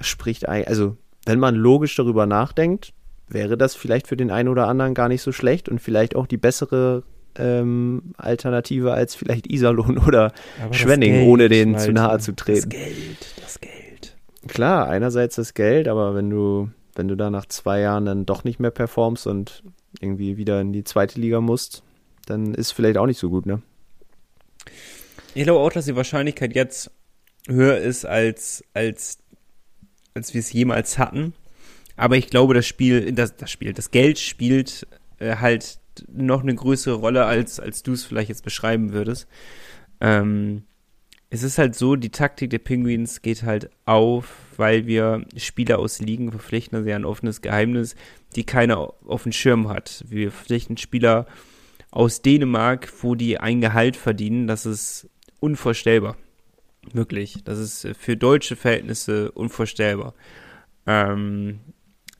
[SPEAKER 2] spricht eigentlich, also wenn man logisch darüber nachdenkt, wäre das vielleicht für den einen oder anderen gar nicht so schlecht und vielleicht auch die bessere ähm, Alternative als vielleicht Iserlohn oder Aber Schwenning, ohne denen zu nahe zu treten.
[SPEAKER 1] Das Geld, das Geld.
[SPEAKER 2] Klar, einerseits das Geld, aber wenn du, wenn du da nach zwei Jahren dann doch nicht mehr performst und irgendwie wieder in die zweite Liga musst, dann ist vielleicht auch nicht so gut, ne?
[SPEAKER 1] Ich glaube auch, dass die Wahrscheinlichkeit jetzt höher ist, als, als, als wir es jemals hatten. Aber ich glaube, das Spiel, das, das Spiel, das Geld spielt äh, halt noch eine größere Rolle, als, als du es vielleicht jetzt beschreiben würdest. Ähm, es ist halt so, die Taktik der Penguins geht halt auf, weil wir Spieler aus Ligen verpflichten, also ja ein offenes Geheimnis, die keiner auf dem Schirm hat. Wir verpflichten Spieler aus Dänemark, wo die ein Gehalt verdienen, das ist unvorstellbar. Wirklich. Das ist für deutsche Verhältnisse unvorstellbar. Ähm,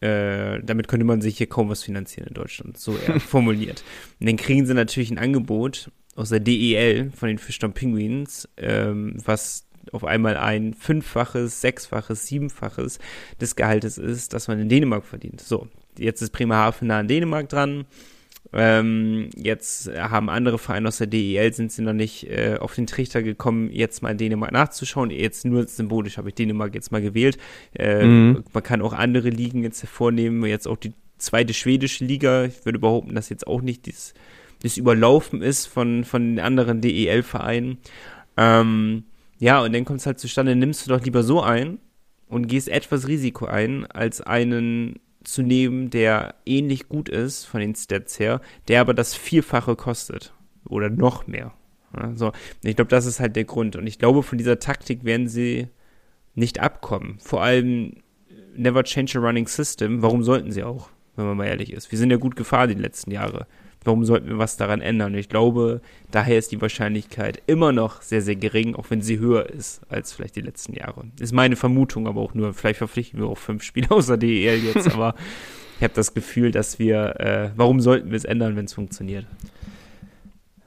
[SPEAKER 1] äh, damit könnte man sich hier kaum was finanzieren in Deutschland, so eher formuliert. Und dann kriegen sie natürlich ein Angebot aus der DEL von den Fischtown Penguins, ähm, was auf einmal ein fünffaches, sechsfaches, siebenfaches des Gehaltes ist, das man in Dänemark verdient. So, jetzt ist Bremerhaven nah an Dänemark dran. Ähm, jetzt haben andere Vereine aus der DEL, sind sie noch nicht äh, auf den Trichter gekommen, jetzt mal in Dänemark nachzuschauen. Jetzt nur symbolisch habe ich Dänemark jetzt mal gewählt. Äh, mhm. Man kann auch andere Ligen jetzt hervornehmen, jetzt auch die zweite schwedische Liga. Ich würde behaupten, dass jetzt auch nicht das, das Überlaufen ist von, von den anderen DEL-Vereinen. Ähm, ja, und dann kommt es halt zustande, nimmst du doch lieber so ein und gehst etwas Risiko ein, als einen zu nehmen, der ähnlich gut ist von den Stats her, der aber das Vierfache kostet. Oder noch mehr. Also, ich glaube, das ist halt der Grund. Und ich glaube, von dieser Taktik werden sie nicht abkommen. Vor allem never change a running system. Warum sollten sie auch, wenn man mal ehrlich ist? Wir sind ja gut gefahren die letzten Jahre warum sollten wir was daran ändern? Ich glaube, daher ist die Wahrscheinlichkeit immer noch sehr, sehr gering, auch wenn sie höher ist als vielleicht die letzten Jahre. Ist meine Vermutung, aber auch nur, vielleicht verpflichten wir auch fünf Spieler außer DEL jetzt, aber ich habe das Gefühl, dass wir, äh, warum sollten wir es ändern, wenn es funktioniert?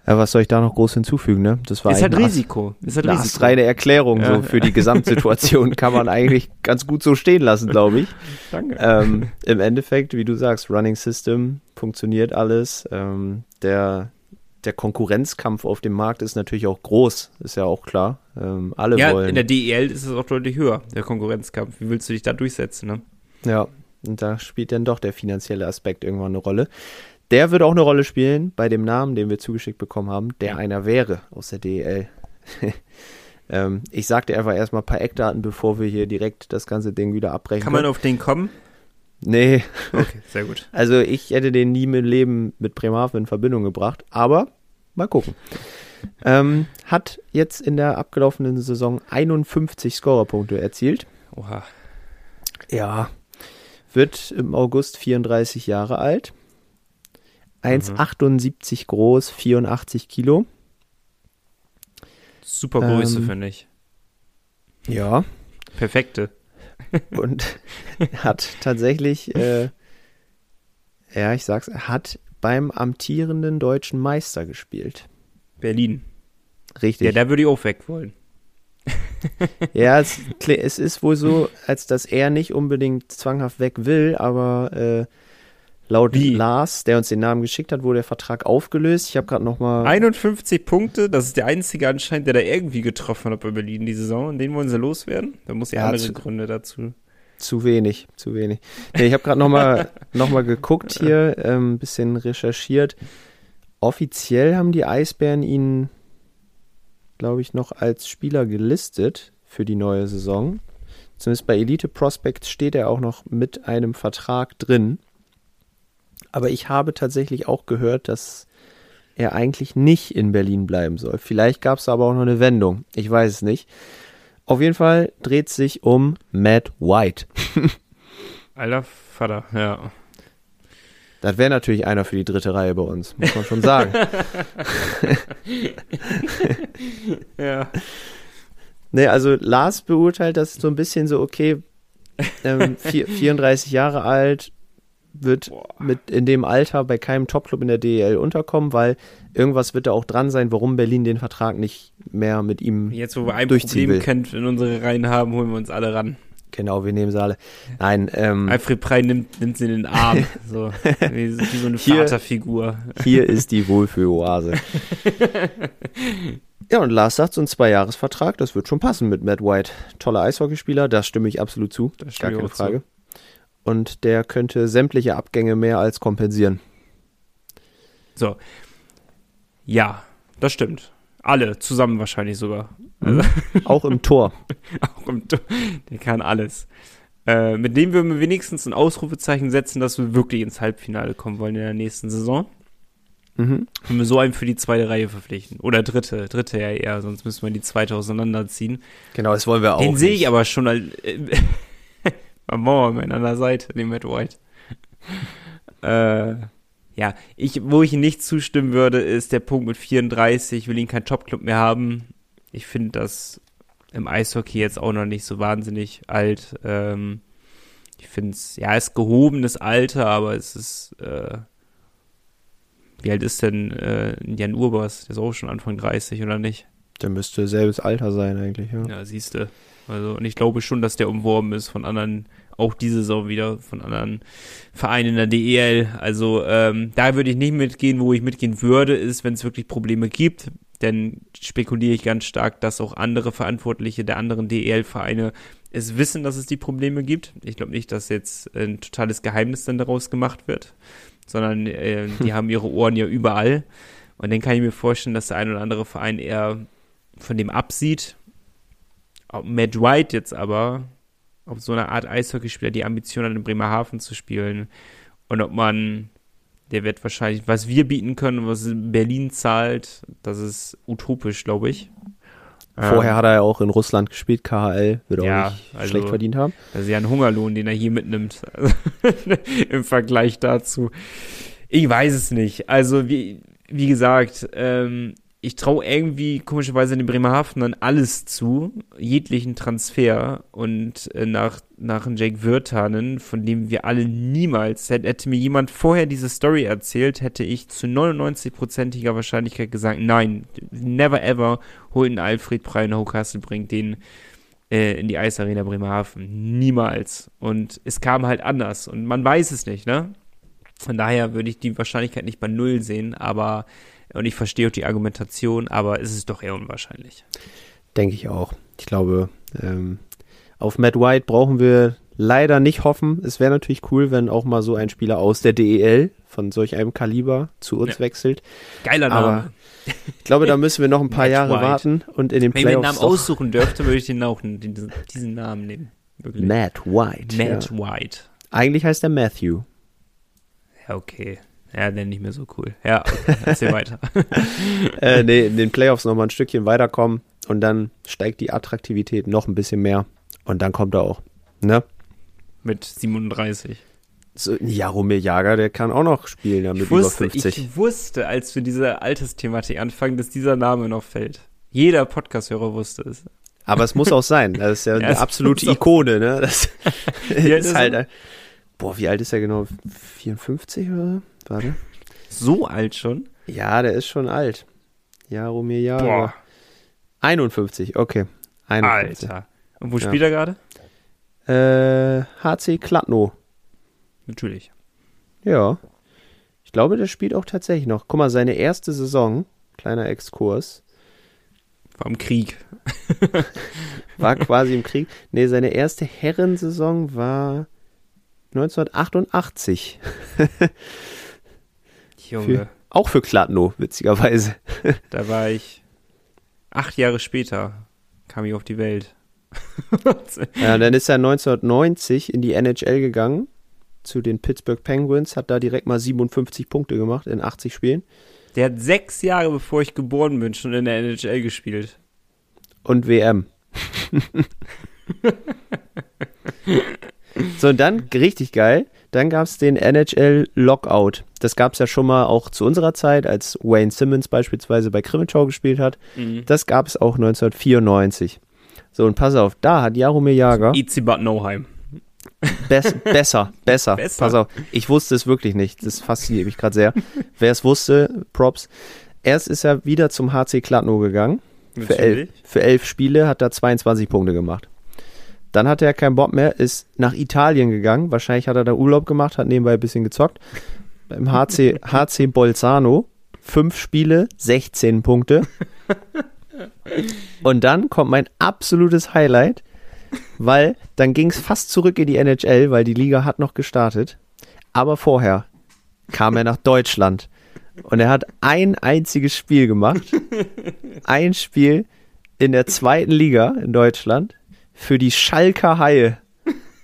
[SPEAKER 2] Ja, was soll ich da noch groß hinzufügen, ne?
[SPEAKER 1] Das war ist halt Risiko. Ist halt
[SPEAKER 2] eine reine Erklärung ja. so für die Gesamtsituation kann man eigentlich ganz gut so stehen lassen, glaube ich. Danke. Ähm, Im Endeffekt, wie du sagst, Running System funktioniert alles. Ähm, der der Konkurrenzkampf auf dem Markt ist natürlich auch groß, ist ja auch klar. Ähm, alle ja, wollen.
[SPEAKER 1] in der DEL ist es auch deutlich höher, der Konkurrenzkampf. Wie willst du dich da durchsetzen, ne?
[SPEAKER 2] Ja, und da spielt dann doch der finanzielle Aspekt irgendwann eine Rolle. Der würde auch eine Rolle spielen bei dem Namen, den wir zugeschickt bekommen haben, der einer wäre aus der DEL. ähm, ich sagte einfach erstmal ein paar Eckdaten, bevor wir hier direkt das ganze Ding wieder abbrechen.
[SPEAKER 1] Kann man auf den kommen?
[SPEAKER 2] Nee.
[SPEAKER 1] Okay, sehr gut.
[SPEAKER 2] Also ich hätte den nie mit Leben mit Bremerhaven in Verbindung gebracht, aber mal gucken. Ähm, hat jetzt in der abgelaufenen Saison 51 Scorerpunkte erzielt.
[SPEAKER 1] Oha.
[SPEAKER 2] Ja. Wird im August 34 Jahre alt. 1,78 mhm. groß, 84 Kilo.
[SPEAKER 1] Super Größe, ähm, finde ich.
[SPEAKER 2] Ja.
[SPEAKER 1] Perfekte.
[SPEAKER 2] Und hat tatsächlich, äh, ja, ich sag's, hat beim amtierenden deutschen Meister gespielt.
[SPEAKER 1] Berlin.
[SPEAKER 2] Richtig.
[SPEAKER 1] Ja, da würde ich auch weg wollen.
[SPEAKER 2] ja, es, es, ist wohl so, als dass er nicht unbedingt zwanghaft weg will, aber äh, Laut Wie? Lars, der uns den Namen geschickt hat, wurde der Vertrag aufgelöst. Ich habe gerade noch mal
[SPEAKER 1] 51 Punkte, das ist der einzige anscheinend, der da irgendwie getroffen hat bei Berlin die Saison. Und den wollen sie loswerden? Da muss ja, andere zu, Gründe dazu.
[SPEAKER 2] Zu wenig, zu wenig. Nee, ich habe gerade noch mal, noch mal geguckt hier, ein ähm, bisschen recherchiert. Offiziell haben die Eisbären ihn, glaube ich, noch als Spieler gelistet für die neue Saison. Zumindest bei Elite Prospects steht er auch noch mit einem Vertrag drin. Aber ich habe tatsächlich auch gehört, dass er eigentlich nicht in Berlin bleiben soll. Vielleicht gab es aber auch noch eine Wendung. Ich weiß es nicht. Auf jeden Fall dreht sich um Matt White.
[SPEAKER 1] Alter Vater, ja.
[SPEAKER 2] Das wäre natürlich einer für die dritte Reihe bei uns, muss man schon sagen.
[SPEAKER 1] ja.
[SPEAKER 2] Nee, also Lars beurteilt das so ein bisschen so, okay, ähm, vier, 34 Jahre alt, wird Boah. mit in dem Alter bei keinem Topclub in der DEL unterkommen, weil irgendwas wird da auch dran sein, warum Berlin den Vertrag nicht mehr mit ihm
[SPEAKER 1] Jetzt, wo wir ein Problem kennt in unsere Reihen haben, holen wir uns alle ran.
[SPEAKER 2] Genau, wir nehmen sie alle. Nein, ähm,
[SPEAKER 1] Alfred Prey nimmt, nimmt sie in den Arm, so wie, wie so eine hier, Vaterfigur.
[SPEAKER 2] Hier ist die Wohlfühloase. ja, und Lars sagt, so ein Zwei-Jahres-Vertrag, das wird schon passen mit Matt White. Toller Eishockeyspieler, da stimme ich absolut zu. Gar keine Frage. Zu. Und der könnte sämtliche Abgänge mehr als kompensieren.
[SPEAKER 1] So. Ja, das stimmt. Alle zusammen wahrscheinlich sogar.
[SPEAKER 2] Also, auch im Tor.
[SPEAKER 1] auch im Tor. Der kann alles. Äh, mit dem würden wir wenigstens ein Ausrufezeichen setzen, dass wir wirklich ins Halbfinale kommen wollen in der nächsten Saison. Mhm. Wenn wir so einen für die zweite Reihe verpflichten. Oder dritte, dritte ja eher, sonst müssen wir die zweite auseinanderziehen.
[SPEAKER 2] Genau, das wollen wir auch.
[SPEAKER 1] Den sehe ich aber schon als äh, Mauer an der Seite, den Matt White. äh, ja, ich, wo ich nicht zustimmen würde, ist der Punkt mit 34, will ihn kein Topclub mehr haben. Ich finde das im Eishockey jetzt auch noch nicht so wahnsinnig alt. Ähm, ich finde es, ja, es ist gehobenes Alter, aber es ist, äh, wie alt ist denn äh, Jan Urbas? Der ist auch schon Anfang 30, oder nicht?
[SPEAKER 2] Der müsste selbes Alter sein eigentlich, ja.
[SPEAKER 1] Ja, siehst du. Also, und ich glaube schon, dass der umworben ist von anderen auch diese Saison wieder von anderen Vereinen in der DEL. Also ähm, da würde ich nicht mitgehen. Wo ich mitgehen würde, ist, wenn es wirklich Probleme gibt. Denn spekuliere ich ganz stark, dass auch andere Verantwortliche der anderen DEL-Vereine es wissen, dass es die Probleme gibt. Ich glaube nicht, dass jetzt ein totales Geheimnis dann daraus gemacht wird, sondern äh, die haben ihre Ohren ja überall. Und dann kann ich mir vorstellen, dass der ein oder andere Verein eher von dem absieht. Matt White jetzt aber ob so eine Art Eishockeyspieler die Ambition hat, in Bremerhaven zu spielen und ob man, der wird wahrscheinlich, was wir bieten können, was Berlin zahlt, das ist utopisch, glaube ich.
[SPEAKER 2] Vorher ähm, hat er ja auch in Russland gespielt, KHL, wird ja, auch nicht also, schlecht verdient haben.
[SPEAKER 1] Das ist ja ein Hungerlohn, den er hier mitnimmt, im Vergleich dazu. Ich weiß es nicht. Also, wie, wie gesagt, ähm, ich traue irgendwie komischerweise den Bremerhaven dann alles zu, jeglichen Transfer und äh, nach, nach Jake Wirtanen, von dem wir alle niemals, hätte, hätte mir jemand vorher diese Story erzählt, hätte ich zu 99%iger Wahrscheinlichkeit gesagt, nein, never ever holt einen Alfred Prey nach Hochkassel, bringt den äh, in die Eisarena Bremerhaven. Niemals. Und es kam halt anders und man weiß es nicht, ne? Von daher würde ich die Wahrscheinlichkeit nicht bei Null sehen, aber und ich verstehe auch die Argumentation, aber es ist doch eher unwahrscheinlich.
[SPEAKER 2] Denke ich auch. Ich glaube, ähm, auf Matt White brauchen wir leider nicht hoffen. Es wäre natürlich cool, wenn auch mal so ein Spieler aus der DEL von solch einem Kaliber zu uns ja. wechselt.
[SPEAKER 1] Geiler Name. Aber
[SPEAKER 2] ich glaube, da müssen wir noch ein paar Matt Jahre White. warten und in den Wenn
[SPEAKER 1] Playoffs. Wenn ich den Namen aussuchen dürfte, würde ich den auch diesen, diesen Namen nehmen.
[SPEAKER 2] Wirklich. Matt White.
[SPEAKER 1] Matt ja. White.
[SPEAKER 2] Eigentlich heißt er Matthew.
[SPEAKER 1] Ja, okay. Ja, dann nicht mehr so cool. Ja, okay, erzähl weiter.
[SPEAKER 2] äh, nee, in den Playoffs nochmal ein Stückchen weiterkommen und dann steigt die Attraktivität noch ein bisschen mehr und dann kommt er auch. Ne?
[SPEAKER 1] Mit 37.
[SPEAKER 2] So, Jaromir Jager, der kann auch noch spielen, ja, mit
[SPEAKER 1] ich wusste,
[SPEAKER 2] über 50.
[SPEAKER 1] Ich wusste, als wir diese Altersthematik anfangen, dass dieser Name noch fällt. Jeder Podcast-Hörer wusste es.
[SPEAKER 2] Aber es muss auch sein. Das ist ja, ja eine absolute Ikone, ne? Das ist halt. Boah, wie alt ist er genau? 54 oder so? Warte.
[SPEAKER 1] So alt schon?
[SPEAKER 2] Ja, der ist schon alt. Jaromir Jahre. Boah. 51, okay.
[SPEAKER 1] 51. Alter. Und wo ja. spielt er gerade?
[SPEAKER 2] Äh, HC Kladno.
[SPEAKER 1] Natürlich.
[SPEAKER 2] Ja. Ich glaube, der spielt auch tatsächlich noch. Guck mal, seine erste Saison, kleiner Exkurs.
[SPEAKER 1] War im Krieg.
[SPEAKER 2] war quasi im Krieg. Nee, seine erste Herrensaison war 1988.
[SPEAKER 1] Junge.
[SPEAKER 2] Für, auch für Kladno, witzigerweise.
[SPEAKER 1] da war ich acht Jahre später, kam ich auf die Welt.
[SPEAKER 2] ja, dann ist er 1990 in die NHL gegangen zu den Pittsburgh Penguins, hat da direkt mal 57 Punkte gemacht in 80 Spielen.
[SPEAKER 1] Der hat sechs Jahre bevor ich geboren bin schon in der NHL gespielt.
[SPEAKER 2] Und WM. so, und dann, richtig geil, dann gab es den NHL Lockout. Das gab es ja schon mal auch zu unserer Zeit, als Wayne Simmons beispielsweise bei Krimitschau gespielt hat.
[SPEAKER 1] Mhm.
[SPEAKER 2] Das gab es auch 1994. So, und pass auf, da hat Jaromir Jager.
[SPEAKER 1] Itzy Bad Nauheim.
[SPEAKER 2] Bess, besser, besser,
[SPEAKER 1] Besser.
[SPEAKER 2] Pass auf, ich wusste es wirklich nicht. Das fasziniert mich gerade sehr. Wer es wusste, Props. Erst ist er wieder zum HC Kladno gegangen. Für elf, für elf Spiele hat er 22 Punkte gemacht. Dann hatte er keinen Bock mehr, ist nach Italien gegangen. Wahrscheinlich hat er da Urlaub gemacht, hat nebenbei ein bisschen gezockt. Beim HC, HC Bolzano. Fünf Spiele, 16 Punkte. Und dann kommt mein absolutes Highlight, weil dann ging es fast zurück in die NHL, weil die Liga hat noch gestartet. Aber vorher kam er nach Deutschland und er hat ein einziges Spiel gemacht. Ein Spiel in der zweiten Liga in Deutschland für die Schalker Haie.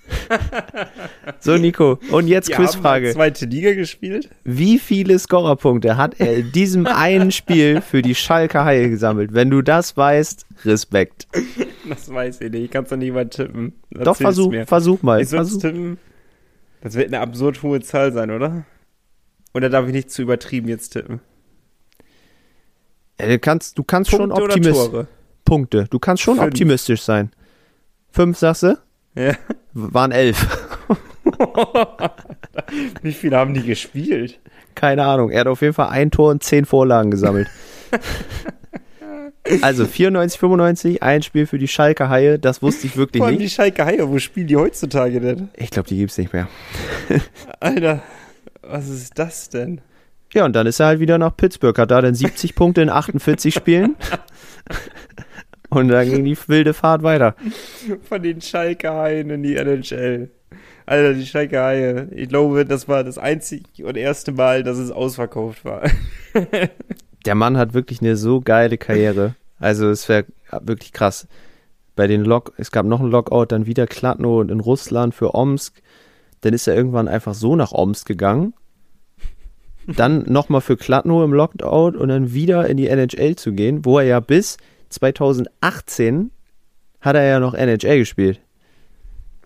[SPEAKER 2] So, Nico, und jetzt
[SPEAKER 1] haben
[SPEAKER 2] Quizfrage.
[SPEAKER 1] mal zweite Liga gespielt.
[SPEAKER 2] Wie viele Scorerpunkte hat er in diesem einen Spiel für die Schalker Haie gesammelt? Wenn du das weißt, Respekt.
[SPEAKER 1] Das weiß ich nicht. Ich kann es doch nicht mal tippen.
[SPEAKER 2] Doch,
[SPEAKER 1] Erzähl's
[SPEAKER 2] versuch,
[SPEAKER 1] mir.
[SPEAKER 2] versuch mal.
[SPEAKER 1] Ich
[SPEAKER 2] Versuch.
[SPEAKER 1] tippen. Das wird eine absurd hohe Zahl sein, oder? Oder darf ich nicht zu übertrieben jetzt tippen?
[SPEAKER 2] Ja, Du kannst, du kannst schon
[SPEAKER 1] Punkte
[SPEAKER 2] optimistisch. Punkte. Du kannst schon
[SPEAKER 1] Fünf.
[SPEAKER 2] optimistisch sein. Fünf, sagst du?
[SPEAKER 1] Ja.
[SPEAKER 2] Waren elf.
[SPEAKER 1] Wie viele haben die gespielt?
[SPEAKER 2] Keine Ahnung. Er hat auf jeden Fall ein Tor und zehn Vorlagen gesammelt. also 94, 95, ein Spiel für die Schalker Haie. Das wusste ich wirklich
[SPEAKER 1] Vor allem die
[SPEAKER 2] nicht.
[SPEAKER 1] Schalke Haie, wo spielen die heutzutage denn?
[SPEAKER 2] Ich glaube, die gibt's nicht mehr.
[SPEAKER 1] Alter, was ist das denn?
[SPEAKER 2] Ja, und dann ist er halt wieder nach Pittsburgh. Hat da dann 70 Punkte in 48 Spielen. Und dann ging die wilde Fahrt weiter.
[SPEAKER 1] Von den Schalke Haien in die NHL. Alter, die Schalke Haie. Ich glaube, das war das einzige und erste Mal, dass es ausverkauft war.
[SPEAKER 2] Der Mann hat wirklich eine so geile Karriere. Also es wäre wirklich krass. Bei den Lock, es gab noch einen Lockout, dann wieder Kladno und in Russland für Omsk. Dann ist er irgendwann einfach so nach Omsk gegangen. Dann nochmal für Kladno im Lockout und dann wieder in die NHL zu gehen, wo er ja bis 2018 hat er ja noch NHL gespielt.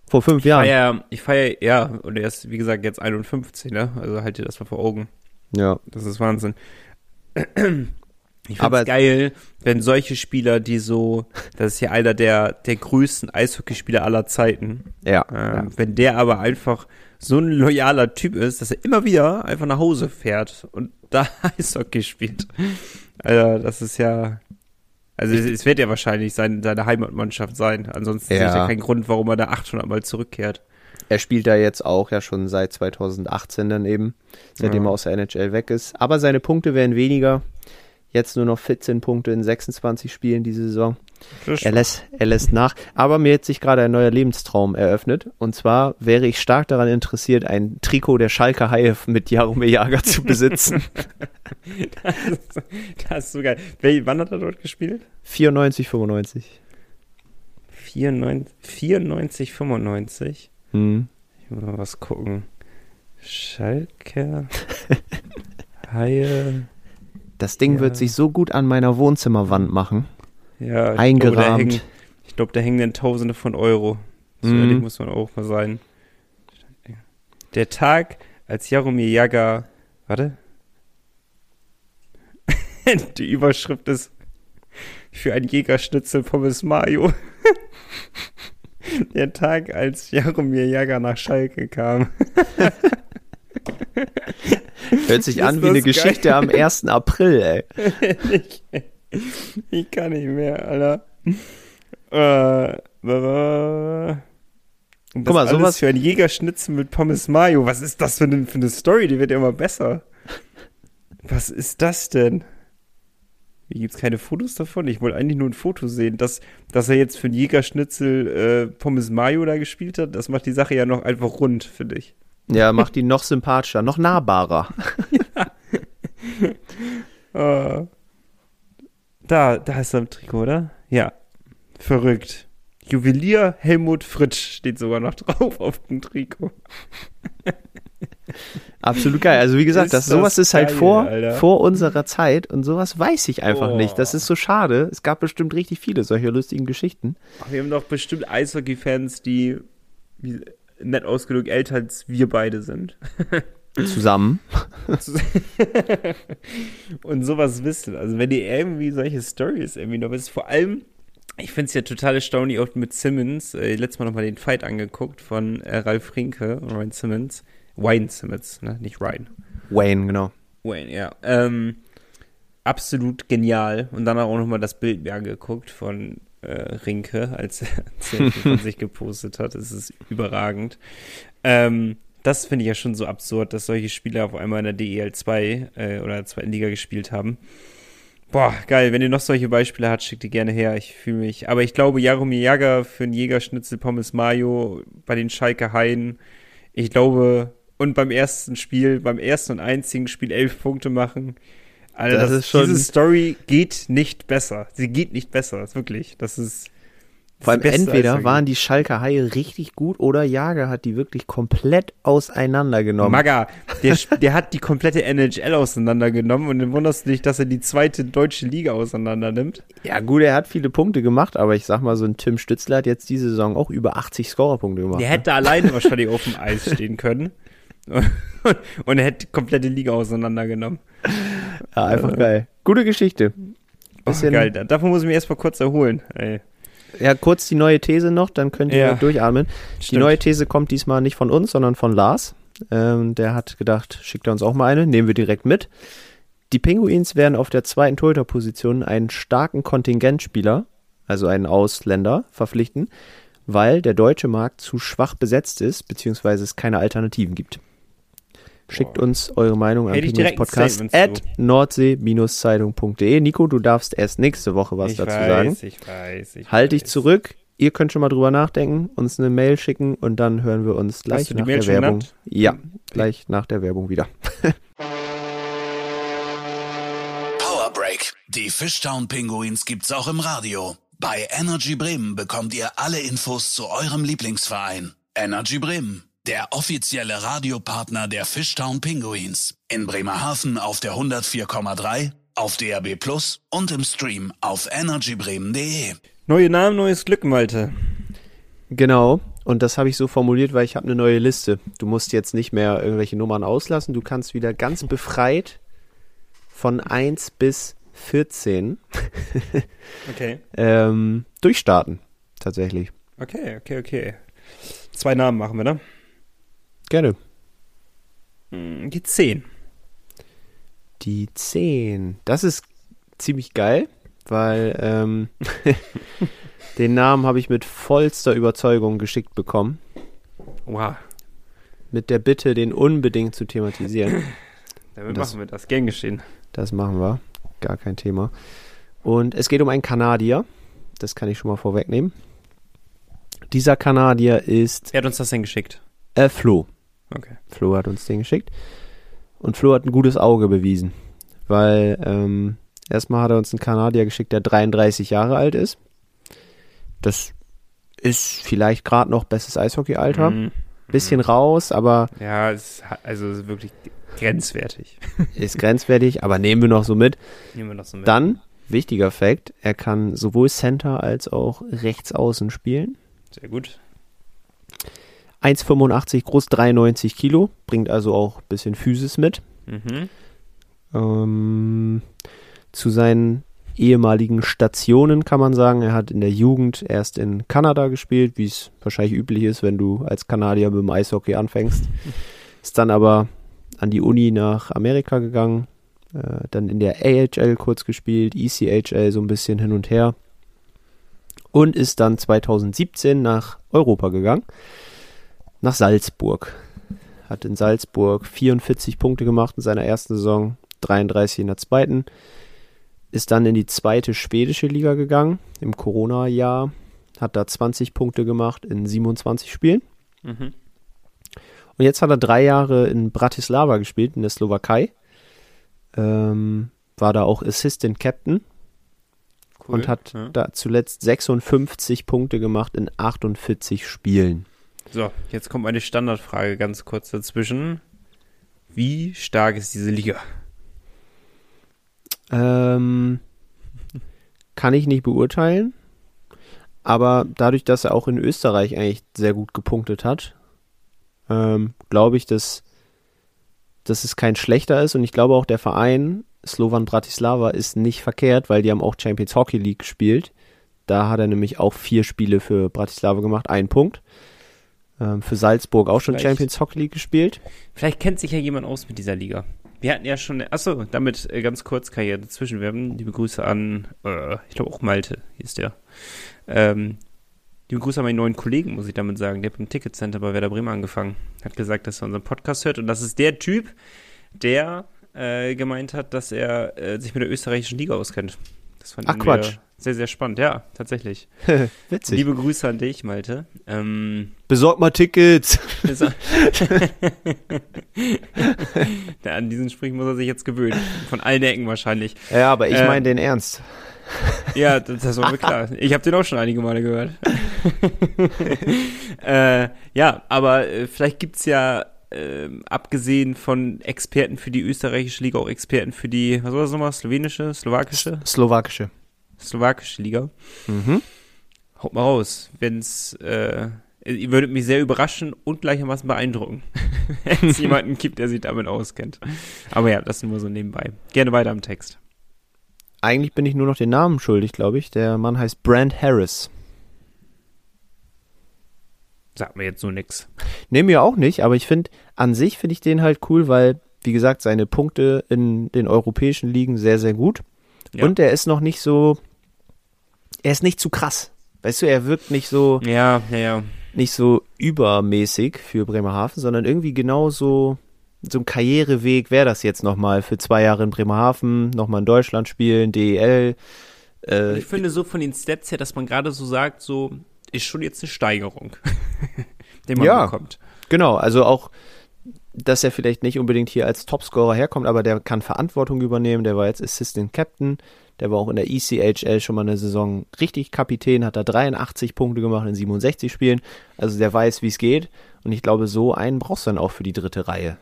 [SPEAKER 2] Vor fünf Jahren.
[SPEAKER 1] Feier, ich feier, ja, und er ist, wie gesagt, jetzt 51, ne? Also halt dir das mal vor Augen.
[SPEAKER 2] Ja.
[SPEAKER 1] Das ist Wahnsinn. Ich find's
[SPEAKER 2] Aber-
[SPEAKER 1] geil, wenn solche Spieler, die so, das ist ja einer der, der größten Eishockeyspieler aller Zeiten,
[SPEAKER 2] Ja.
[SPEAKER 1] ähm,
[SPEAKER 2] ja.
[SPEAKER 1] wenn der aber einfach so ein loyaler Typ ist, dass er immer wieder einfach nach Hause fährt und da Eishockey spielt. Also, das ist ja, also es, es wird ja wahrscheinlich sein, seine Heimatmannschaft sein. Ansonsten sehe ich
[SPEAKER 2] Ja.
[SPEAKER 1] ja keinen Grund, warum er da 800 Mal zurückkehrt.
[SPEAKER 2] Er spielt da jetzt auch ja schon seit 2018 dann eben, seitdem
[SPEAKER 1] Ja.
[SPEAKER 2] er aus der NHL weg ist. Aber seine Punkte werden weniger. Jetzt nur noch 14 Punkte in 26 Spielen diese Saison. Er lässt, er lässt nach. Aber mir hat sich gerade ein neuer Lebenstraum eröffnet. Und zwar wäre ich stark daran interessiert, ein Trikot der Schalke Haie mit Jaromir Jager zu besitzen.
[SPEAKER 1] Das ist, das ist so geil. Wel, wann hat er dort gespielt?
[SPEAKER 2] 94, 95.
[SPEAKER 1] 94, 94 95.
[SPEAKER 2] Hm.
[SPEAKER 1] Ich muss mal was gucken. Schalke. Haie.
[SPEAKER 2] Das Ding
[SPEAKER 1] Ja.
[SPEAKER 2] wird sich so gut an meiner Wohnzimmerwand machen.
[SPEAKER 1] Ja, ich
[SPEAKER 2] Eingerahmt.
[SPEAKER 1] Glaube, ich glaube, da hängen dann Tausende von Euro. So
[SPEAKER 2] Mhm.
[SPEAKER 1] ehrlich muss man auch mal sein. Der Tag, als Jaromir Jager. Warte. Die Überschrift ist für ein Jägerschnitzel Pommes Mayo. Der Tag, als Jaromir Jager nach Schalke kam.
[SPEAKER 2] Hört sich an wie eine
[SPEAKER 1] geil?
[SPEAKER 2] Geschichte am 1. April, ey.
[SPEAKER 1] ich, kann nicht mehr, Alter. Äh, das
[SPEAKER 2] Guck mal, sowas-
[SPEAKER 1] für ein Jägerschnitzel mit Pommes Mayo. Was ist das für eine, für eine Story? Die wird ja immer besser. Was ist das denn? Wie gibt's keine Fotos davon? Ich wollte eigentlich nur ein Foto sehen. Dass, dass er jetzt für ein Jägerschnitzel äh, Pommes Mayo da gespielt hat, das macht die Sache ja noch einfach rund, finde ich.
[SPEAKER 2] Ja, macht ihn noch sympathischer, noch nahbarer.
[SPEAKER 1] Äh, da, da ist er im Trikot, oder? Ja. Verrückt. Juwelier Helmut Fritsch steht sogar noch drauf auf dem Trikot.
[SPEAKER 2] Absolut geil. Also wie gesagt,
[SPEAKER 1] Ist
[SPEAKER 2] das,
[SPEAKER 1] das
[SPEAKER 2] sowas ist halt
[SPEAKER 1] geil,
[SPEAKER 2] vor,
[SPEAKER 1] Alter.
[SPEAKER 2] vor unserer Zeit und sowas weiß ich einfach
[SPEAKER 1] Oh.
[SPEAKER 2] nicht. Das ist so schade. Es gab bestimmt richtig viele solcher lustigen Geschichten.
[SPEAKER 1] Ach, wir haben doch bestimmt Eishockey-Fans, die nett ausgedrückt älter als wir beide sind.
[SPEAKER 2] Zusammen.
[SPEAKER 1] und sowas wissen. Also wenn ihr irgendwie solche Stories irgendwie noch wisst, vor allem, ich finde es ja total erstaunlich, auch mit Simmons, äh, letztes Mal nochmal den Fight angeguckt von äh, Ralf Rinke und Ryan Simmons. Wayne Simmons, ne? Nicht Ryan.
[SPEAKER 2] Wayne, genau.
[SPEAKER 1] Wayne, ja. Ähm, absolut genial. Und dann auch nochmal das Bild mir angeguckt von äh, Rinke, als er von sich gepostet hat. Es ist überragend. Ähm, das finde ich ja schon so absurd, dass solche Spieler auf einmal in der DEL 2 äh, oder zweiten Liga gespielt haben. Boah, geil. Wenn ihr noch solche Beispiele habt, schickt die gerne her. Ich fühle mich. Aber ich glaube, Jaromir Jager für einen Jägerschnitzel Pommes Mayo bei den Schalke Haien. Ich glaube, und beim ersten Spiel, beim ersten und einzigen Spiel elf Punkte machen. Alter,
[SPEAKER 2] Das
[SPEAKER 1] das
[SPEAKER 2] ist schon-
[SPEAKER 1] Diese Story geht nicht besser. Sie geht nicht besser, wirklich. Das ist. Das
[SPEAKER 2] Vor allem
[SPEAKER 1] Beste
[SPEAKER 2] entweder waren die Schalker Haie richtig gut oder Jager hat die wirklich komplett auseinandergenommen.
[SPEAKER 1] Maga, der, der hat die komplette NHL auseinandergenommen und dann wunderst du dich, dass er die zweite deutsche Liga auseinander nimmt.
[SPEAKER 2] ja gut, er hat viele Punkte gemacht, aber ich sag mal, so ein Tim Stützler hat jetzt diese Saison auch über 80 Scorerpunkte gemacht.
[SPEAKER 1] Der
[SPEAKER 2] ne?
[SPEAKER 1] hätte alleine wahrscheinlich auf dem Eis stehen können. Und er hätte die komplette Liga auseinandergenommen.
[SPEAKER 2] ja, einfach geil. Gute Geschichte.
[SPEAKER 1] Oh,
[SPEAKER 2] Bisschen-
[SPEAKER 1] geil, da- davon muss ich mir erstmal kurz erholen. Ey.
[SPEAKER 2] Ja, kurz die neue These noch, dann könnt ihr
[SPEAKER 1] Ja.
[SPEAKER 2] durchatmen. Die
[SPEAKER 1] Stimmt.
[SPEAKER 2] neue These kommt diesmal nicht von uns, sondern von Lars. Ähm, der hat gedacht, schickt er uns auch mal eine, nehmen wir direkt mit. Die Pinguins werden auf der zweiten Torhüterposition einen starken Kontingentspieler, also einen Ausländer, verpflichten, weil der deutsche Markt zu schwach besetzt ist, beziehungsweise es keine Alternativen gibt. Schickt
[SPEAKER 1] Boah.
[SPEAKER 2] uns eure Meinung an Podcast at nordsee-zeitung.de. Nico, du darfst erst nächste Woche was
[SPEAKER 1] ich
[SPEAKER 2] dazu
[SPEAKER 1] weiß,
[SPEAKER 2] sagen.
[SPEAKER 1] Ich weiß, ich
[SPEAKER 2] Halt dich
[SPEAKER 1] weiß.
[SPEAKER 2] zurück. Ihr könnt schon mal drüber nachdenken, uns eine Mail schicken und dann hören wir uns gleich nach
[SPEAKER 1] Mail
[SPEAKER 2] der Werbung.
[SPEAKER 1] genannt?
[SPEAKER 2] Ja, gleich nach der Werbung wieder.
[SPEAKER 3] Power Break. Die Fishtown Pinguins gibt's auch im Radio. Bei Energy Bremen bekommt ihr alle Infos zu eurem Lieblingsverein. Energy Bremen, der offizielle Radiopartner der Fishtown Pinguins. In Bremerhaven auf der 104,3, auf DRB Plus und im Stream auf energybremen.de.
[SPEAKER 1] Neue Namen, neues Glück, Malte.
[SPEAKER 2] Genau. Und das habe ich so formuliert, weil ich habe eine neue Liste. Du musst jetzt nicht mehr irgendwelche Nummern auslassen. Du kannst wieder ganz befreit von 1 bis 14
[SPEAKER 1] Okay.
[SPEAKER 2] ähm, durchstarten. Tatsächlich.
[SPEAKER 1] Okay, okay, okay. Zwei Namen machen wir, ne?
[SPEAKER 2] Gerne.
[SPEAKER 1] Hm, Die zehn.
[SPEAKER 2] Die 10. Das ist ziemlich geil, weil ähm, den Namen habe ich mit vollster Überzeugung geschickt bekommen.
[SPEAKER 1] Wow.
[SPEAKER 2] Mit der Bitte, den unbedingt zu thematisieren.
[SPEAKER 1] Damit
[SPEAKER 2] Das-
[SPEAKER 1] machen wir das. Gern geschehen.
[SPEAKER 2] Das machen wir. Gar kein Thema. Und es geht um einen Kanadier. Das kann ich schon mal vorwegnehmen. Dieser Kanadier ist
[SPEAKER 1] Wer hat uns das denn geschickt?
[SPEAKER 2] äh, Flo.
[SPEAKER 1] Okay.
[SPEAKER 2] Flo hat uns den geschickt. Und Flo hat ein gutes Auge bewiesen. Weil ähm, erstmal hat er uns einen Kanadier geschickt, der 33 Jahre alt ist. Das ist vielleicht gerade noch bestes Eishockey-Alter.
[SPEAKER 1] Mhm.
[SPEAKER 2] Bisschen raus, aber
[SPEAKER 1] Ja, es ist, also es ist wirklich grenzwertig.
[SPEAKER 2] ist grenzwertig, aber nehmen wir noch so mit.
[SPEAKER 1] Nehmen wir noch so mit.
[SPEAKER 2] Dann, wichtiger Fakt, er kann sowohl Center als auch rechts außen spielen.
[SPEAKER 1] Sehr gut.
[SPEAKER 2] 1,85 groß, 93 Kilo, bringt also auch ein bisschen Physis mit.
[SPEAKER 1] Mhm.
[SPEAKER 2] Ähm, zu seinen ehemaligen Stationen kann man sagen, er hat in der Jugend erst in Kanada gespielt, wie es wahrscheinlich üblich ist, wenn du als Kanadier mit dem Eishockey anfängst. Ist dann aber an die Uni nach Amerika gegangen, äh, dann in der AHL kurz gespielt, ECHL so ein bisschen hin und her und ist dann 2017 nach Europa gegangen, nach Salzburg. Hat in Salzburg 44 Punkte gemacht in seiner ersten Saison, 33 in der zweiten. Ist dann in die zweite schwedische Liga gegangen im Corona-Jahr. Hat da 20 Punkte gemacht in 27 Spielen.
[SPEAKER 1] Mhm.
[SPEAKER 2] Und jetzt hat er drei Jahre in Bratislava gespielt, in der Slowakei. Ähm, war da auch Assistant Captain
[SPEAKER 1] Cool.
[SPEAKER 2] und hat
[SPEAKER 1] ja.
[SPEAKER 2] da zuletzt 56 Punkte gemacht in 48 Spielen.
[SPEAKER 1] So, jetzt kommt meine Standardfrage ganz kurz dazwischen. Wie stark ist diese Liga?
[SPEAKER 2] Ähm, kann ich nicht beurteilen. Aber dadurch, dass er auch in Österreich eigentlich sehr gut gepunktet hat, ähm, glaube ich, dass, dass es kein schlechter ist. Und ich glaube auch, der Verein Slovan Bratislava ist nicht verkehrt, weil die haben auch Champions Hockey League gespielt. Da hat er nämlich auch vier Spiele für Bratislava gemacht, einen Punkt. Ähm, für Salzburg auch schon
[SPEAKER 1] Vielleicht.
[SPEAKER 2] Champions Hockey League gespielt.
[SPEAKER 1] Vielleicht kennt sich ja jemand aus mit dieser Liga. Wir hatten ja schon, achso, damit äh, ganz kurz ja dazwischen werben. Liebe Grüße an, äh, ich glaube auch Malte, hieß der. Ähm, liebe Grüße an meinen neuen Kollegen, muss ich damit sagen. Der hat beim Ticketcenter bei Werder Bremen angefangen. Hat gesagt, dass er unseren Podcast hört und das ist der Typ, der äh, gemeint hat, dass er äh, sich mit der österreichischen Liga auskennt. Das fand
[SPEAKER 2] Ach,
[SPEAKER 1] wir
[SPEAKER 2] Quatsch.
[SPEAKER 1] Sehr, sehr spannend. Ja, tatsächlich.
[SPEAKER 2] Witzig.
[SPEAKER 1] Liebe Grüße an dich, Malte. Ähm,
[SPEAKER 2] Besorg mal Tickets.
[SPEAKER 1] er- ja, an diesen Sprüchen muss er sich jetzt gewöhnen. Von allen Ecken wahrscheinlich.
[SPEAKER 2] Ja, aber ich
[SPEAKER 1] Ähm,
[SPEAKER 2] meine den Ernst.
[SPEAKER 1] Ja, das, das war mir klar. Ich habe den auch schon einige Male gehört. äh, ja, aber äh, vielleicht gibt's ja, ähm, abgesehen von Experten für die österreichische Liga, auch Experten für die, was war das nochmal, slowenische, slowakische?
[SPEAKER 2] Slowakische.
[SPEAKER 1] Slowakische Liga.
[SPEAKER 2] Mhm.
[SPEAKER 1] Haut mal raus, wenn's, äh, ihr würdet mich sehr überraschen und gleichermaßen beeindrucken, wenn es jemanden gibt, der sich damit auskennt. Aber ja, das nur so nebenbei. Gerne weiter am Text.
[SPEAKER 2] Eigentlich bin ich nur noch den Namen schuldig, glaube ich. Der Mann heißt Brand Harris.
[SPEAKER 1] Sagt mir jetzt so nix.
[SPEAKER 2] Nee, mir auch nicht, aber ich finde, an sich finde ich den halt cool, weil, wie gesagt, seine Punkte in den europäischen Ligen sehr, sehr gut.
[SPEAKER 1] Ja.
[SPEAKER 2] Und er ist noch nicht so, er ist nicht zu krass. Weißt du, er wirkt nicht so,
[SPEAKER 1] Ja, ja, ja.
[SPEAKER 2] nicht so übermäßig für Bremerhaven, sondern irgendwie genau so, so ein Karriereweg wäre das jetzt nochmal für zwei Jahre in Bremerhaven, nochmal in Deutschland spielen, DEL. Äh,
[SPEAKER 1] Ich finde so von den Stats her, dass man gerade so sagt, so ist schon jetzt eine Steigerung, den man
[SPEAKER 2] Ja.
[SPEAKER 1] bekommt.
[SPEAKER 2] Genau, also auch, dass er vielleicht nicht unbedingt hier als Topscorer herkommt, aber der kann Verantwortung übernehmen. Der war jetzt Assistant Captain, der war auch in der ECHL schon mal eine Saison richtig Kapitän, hat da 83 Punkte gemacht in 67 Spielen. Also der weiß, wie es geht. Und ich glaube, so einen brauchst du dann auch für die dritte Reihe.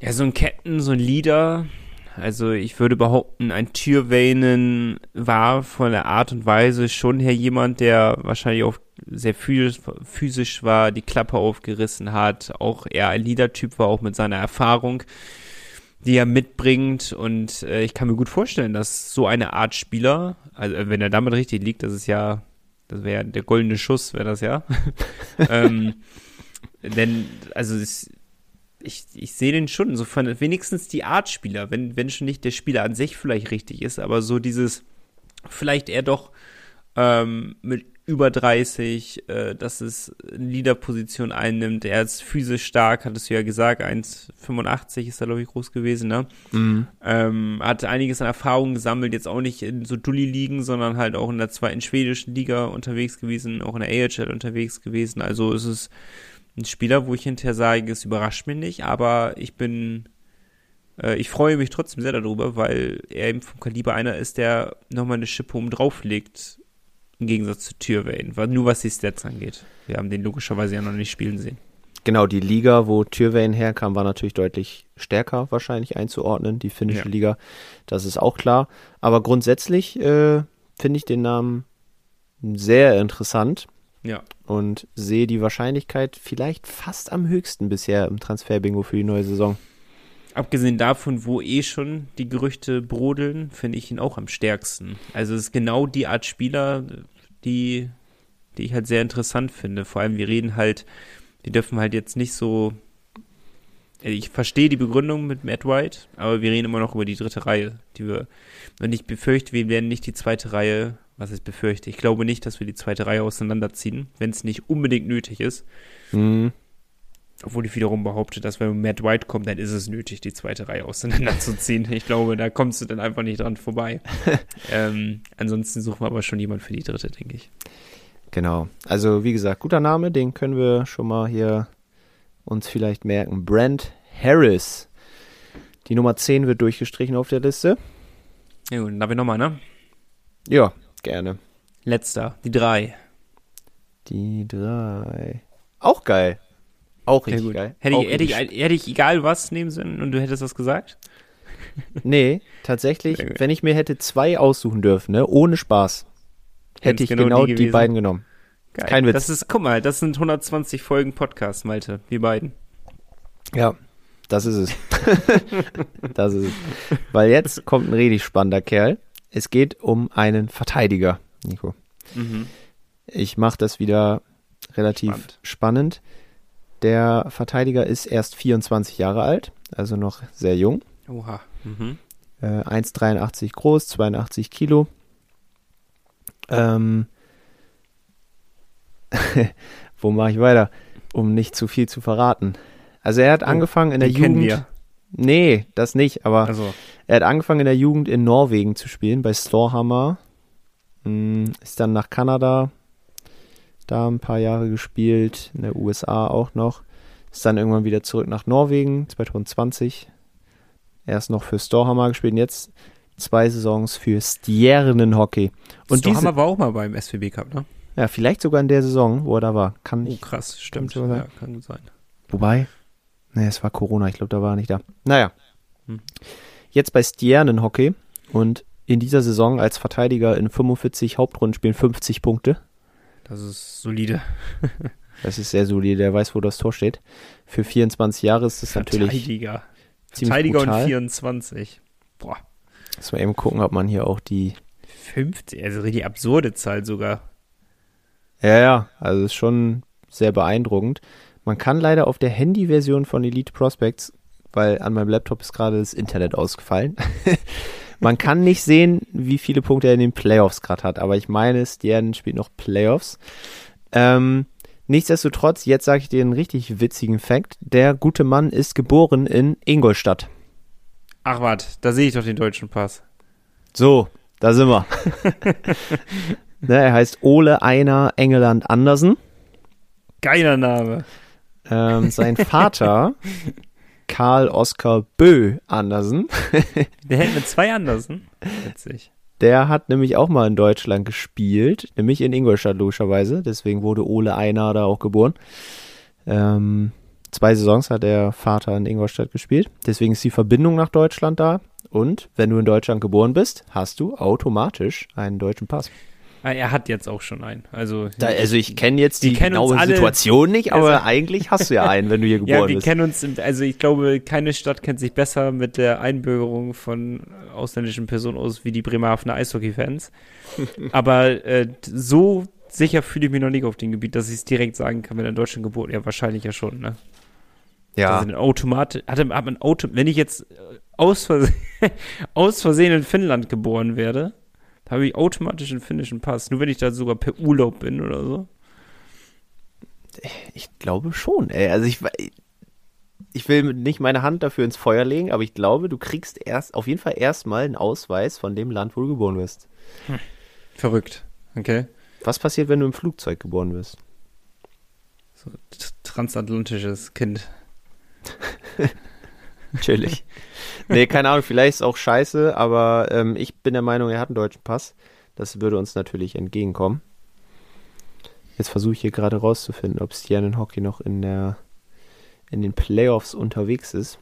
[SPEAKER 1] Ja, so ein Captain, so ein Leader. Also ich würde behaupten, ein Türweinen war von der Art und Weise schon her jemand, der wahrscheinlich auch sehr physisch war, die Klappe aufgerissen hat, auch eher ein Leader-Typ war, auch mit seiner Erfahrung, die er mitbringt. Und äh, ich kann mir gut vorstellen, dass so eine Art Spieler, also wenn er damit richtig liegt, das ist ja, das wäre ja der goldene Schuss, wäre das ja. ähm, denn, also es, ich, ich sehe den schon, so von wenigstens die Art Spieler, wenn, wenn schon nicht der Spieler an sich vielleicht richtig ist, aber so dieses, vielleicht eher doch ähm, mit über 30, äh, dass es eine Leaderposition einnimmt. Er ist physisch stark, hattest du ja gesagt, 1,85 ist er, glaube ich, groß gewesen, ne? Ähm, hat einiges an Erfahrung gesammelt, jetzt auch nicht in so Dulli-Ligen, sondern halt auch in der zweiten schwedischen Liga unterwegs gewesen, auch in der AHL unterwegs gewesen. Also es ist ein Spieler, wo ich hinterher sage, es überrascht mich nicht, aber ich bin, äh, ich freue mich trotzdem sehr darüber, weil er eben vom Kaliber einer ist, der nochmal eine Schippe oben drauf legt, im Gegensatz zu Türwain, nur was die Stats angeht. Wir haben den logischerweise ja noch nicht spielen sehen.
[SPEAKER 2] Genau, die Liga, wo Tyrvain herkam, war natürlich deutlich stärker wahrscheinlich einzuordnen, die finnische
[SPEAKER 1] Ja.
[SPEAKER 2] Liga. Das ist auch klar. Aber grundsätzlich äh, finde ich den Namen sehr interessant
[SPEAKER 1] Ja.
[SPEAKER 2] und sehe die Wahrscheinlichkeit vielleicht fast am höchsten bisher im Transferbingo für die neue Saison.
[SPEAKER 1] Abgesehen davon, wo eh schon die Gerüchte brodeln, finde ich ihn auch am stärksten. Also es ist genau die Art Spieler, die, die ich halt sehr interessant finde. Vor allem, wir reden halt, wir dürfen halt jetzt nicht so. Ich verstehe die Begründung mit Matt White, aber wir reden immer noch über die dritte Reihe, die wir. Und ich befürchte, wir werden nicht die zweite Reihe, was ich befürchte. Ich glaube nicht, dass wir die zweite Reihe auseinanderziehen, wenn es nicht unbedingt nötig ist.
[SPEAKER 2] Mhm.
[SPEAKER 1] Obwohl ich wiederum behaupte, dass wenn Matt White kommt, dann ist es nötig, die zweite Reihe auseinanderzuziehen. Ich glaube, da kommst du dann einfach nicht dran vorbei. ähm, ansonsten suchen wir aber schon jemand für die dritte, denke ich.
[SPEAKER 2] Genau. Also wie gesagt, guter Name, den können wir schon mal hier uns vielleicht merken. Brent Harris. Die Nummer 10 wird durchgestrichen auf der Liste.
[SPEAKER 1] Ja gut, dann darf ich nochmal, ne?
[SPEAKER 2] Ja, gerne.
[SPEAKER 1] Letzter, die drei.
[SPEAKER 2] Die drei. Auch geil. Auch richtig geil.
[SPEAKER 1] Hätte ich, hätte, ich, hätte ich egal was nehmen sollen und du hättest das gesagt?
[SPEAKER 2] Nee, tatsächlich, wenn ich mir hätte zwei aussuchen dürfen, ne, ohne Spaß, hätte ich
[SPEAKER 1] genau
[SPEAKER 2] genau,
[SPEAKER 1] die
[SPEAKER 2] die, beiden genommen.
[SPEAKER 1] Geil.
[SPEAKER 2] Kein Witz.
[SPEAKER 1] Das ist, guck mal, das sind 120 Folgen Podcast, Malte, wir beiden.
[SPEAKER 2] Ja, das ist es. das ist es. Weil jetzt kommt ein richtig spannender Kerl. Es geht um einen Verteidiger, Nico.
[SPEAKER 1] Mhm.
[SPEAKER 2] Ich mache das wieder relativ
[SPEAKER 1] Spannend.
[SPEAKER 2] spannend. Der Verteidiger ist erst 24 Jahre alt, also noch sehr jung.
[SPEAKER 1] Oha. Mhm.
[SPEAKER 2] Äh, 1,83 groß, 82 Kilo. Ähm, wo mache ich weiter, um nicht zu viel zu verraten? Also er hat
[SPEAKER 1] Oh,
[SPEAKER 2] angefangen in der Jugend.
[SPEAKER 1] wir.
[SPEAKER 2] Nee, das nicht, aber
[SPEAKER 1] Also,
[SPEAKER 2] er hat angefangen in der Jugend in Norwegen zu spielen, bei Storhamar. Mm, Ist dann nach Kanada, da ein paar Jahre gespielt, in der USA auch noch. Ist dann irgendwann wieder zurück nach Norwegen, 2020. Erst noch für Storhamar gespielt und jetzt zwei Saisons für Stjernenhockey. Und
[SPEAKER 1] und die
[SPEAKER 2] diese,
[SPEAKER 1] war auch mal beim SWB Cup, ne?
[SPEAKER 2] ja, vielleicht sogar in der Saison, wo er da war. Kann
[SPEAKER 1] Oh, krass, stimmt.
[SPEAKER 2] sein.
[SPEAKER 1] Ja, kann gut sein.
[SPEAKER 2] Wobei, nee, es war Corona, ich glaube, da war er nicht da. Naja.
[SPEAKER 1] Hm.
[SPEAKER 2] Jetzt bei Stjernenhockey und in dieser Saison als Verteidiger in 45 Hauptrundenspielen 50 Punkte.
[SPEAKER 1] Das ist solide.
[SPEAKER 2] Das ist sehr solide, der weiß, wo das Tor steht. Für 24 Jahre ist das natürlich
[SPEAKER 1] Verteidiger. Verteidiger und
[SPEAKER 2] brutal.
[SPEAKER 1] 24. Boah.
[SPEAKER 2] Muss man eben gucken, ob man hier auch die
[SPEAKER 1] 50, also richtig absurde Zahl sogar.
[SPEAKER 2] Ja, ja, also ist schon sehr beeindruckend. Man kann leider auf der Handy-Version von Elite Prospects, weil an meinem Laptop ist gerade das Internet ausgefallen, man kann nicht sehen, wie viele Punkte er in den Playoffs gerade hat, aber ich meine, Stern spielt noch Playoffs. Ähm, nichtsdestotrotz, jetzt sage ich dir einen richtig witzigen Fact. Der gute Mann ist geboren in Ingolstadt.
[SPEAKER 1] Ach, warte, da sehe ich doch den deutschen Pass.
[SPEAKER 2] So, da sind wir. ne, er heißt Ole Einer Engeland Andersen.
[SPEAKER 1] Geiler Name.
[SPEAKER 2] Ähm, sein Vater, Karl Oskar Bö Andersen,
[SPEAKER 1] Der hält mit zwei Andersen. Witzig.
[SPEAKER 2] der hat nämlich auch mal in Deutschland gespielt, nämlich in Ingolstadt logischerweise, deswegen wurde Ole Einar da auch geboren. Ähm, zwei Saisons hat der Vater in Ingolstadt gespielt, deswegen ist die Verbindung nach Deutschland da. Und wenn du in Deutschland geboren bist, hast du automatisch einen deutschen Pass.
[SPEAKER 1] Ah, er hat jetzt auch schon einen. Also,
[SPEAKER 2] Da, also ich kenne jetzt
[SPEAKER 1] Die
[SPEAKER 2] genaue
[SPEAKER 1] alle-
[SPEAKER 2] Situation nicht, aber
[SPEAKER 1] Also-
[SPEAKER 2] eigentlich hast du ja einen, wenn du hier
[SPEAKER 1] ja,
[SPEAKER 2] geboren
[SPEAKER 1] wir
[SPEAKER 2] bist.
[SPEAKER 1] kennen uns, also ich glaube, keine Stadt kennt sich besser mit der Einbürgerung von ausländischen Personen aus wie die Bremerhavener Eishockey-Fans. Aber äh, so sicher fühle ich mich noch nicht auf dem Gebiet, dass ich es direkt sagen kann, wenn er in Deutschland geboren Ja, wahrscheinlich ja schon, ne?
[SPEAKER 2] Ja,
[SPEAKER 1] Also automatisch, hat, hat man Auto, wenn ich jetzt äh, aus Versehen, aus Versehen in Finnland geboren werde, habe ich automatisch einen finnischen Pass. Nur wenn ich da sogar per Urlaub bin oder so.
[SPEAKER 2] Ich glaube schon, ey. Also ich, ich will nicht meine Hand dafür ins Feuer legen, aber ich glaube, du kriegst erst auf jeden Fall erstmal einen Ausweis von dem Land, wo du geboren wirst.
[SPEAKER 1] Verrückt. Okay.
[SPEAKER 2] Was passiert, wenn du im Flugzeug geboren wirst?
[SPEAKER 1] So, transatlantisches Kind.
[SPEAKER 2] Natürlich. Nee, keine Ahnung, vielleicht ist es auch scheiße, aber ähm, ich bin der Meinung, er hat einen deutschen Pass. Das würde uns natürlich entgegenkommen. Jetzt versuche ich hier gerade rauszufinden, ob Stjernen Hockey noch in der in den Playoffs unterwegs ist.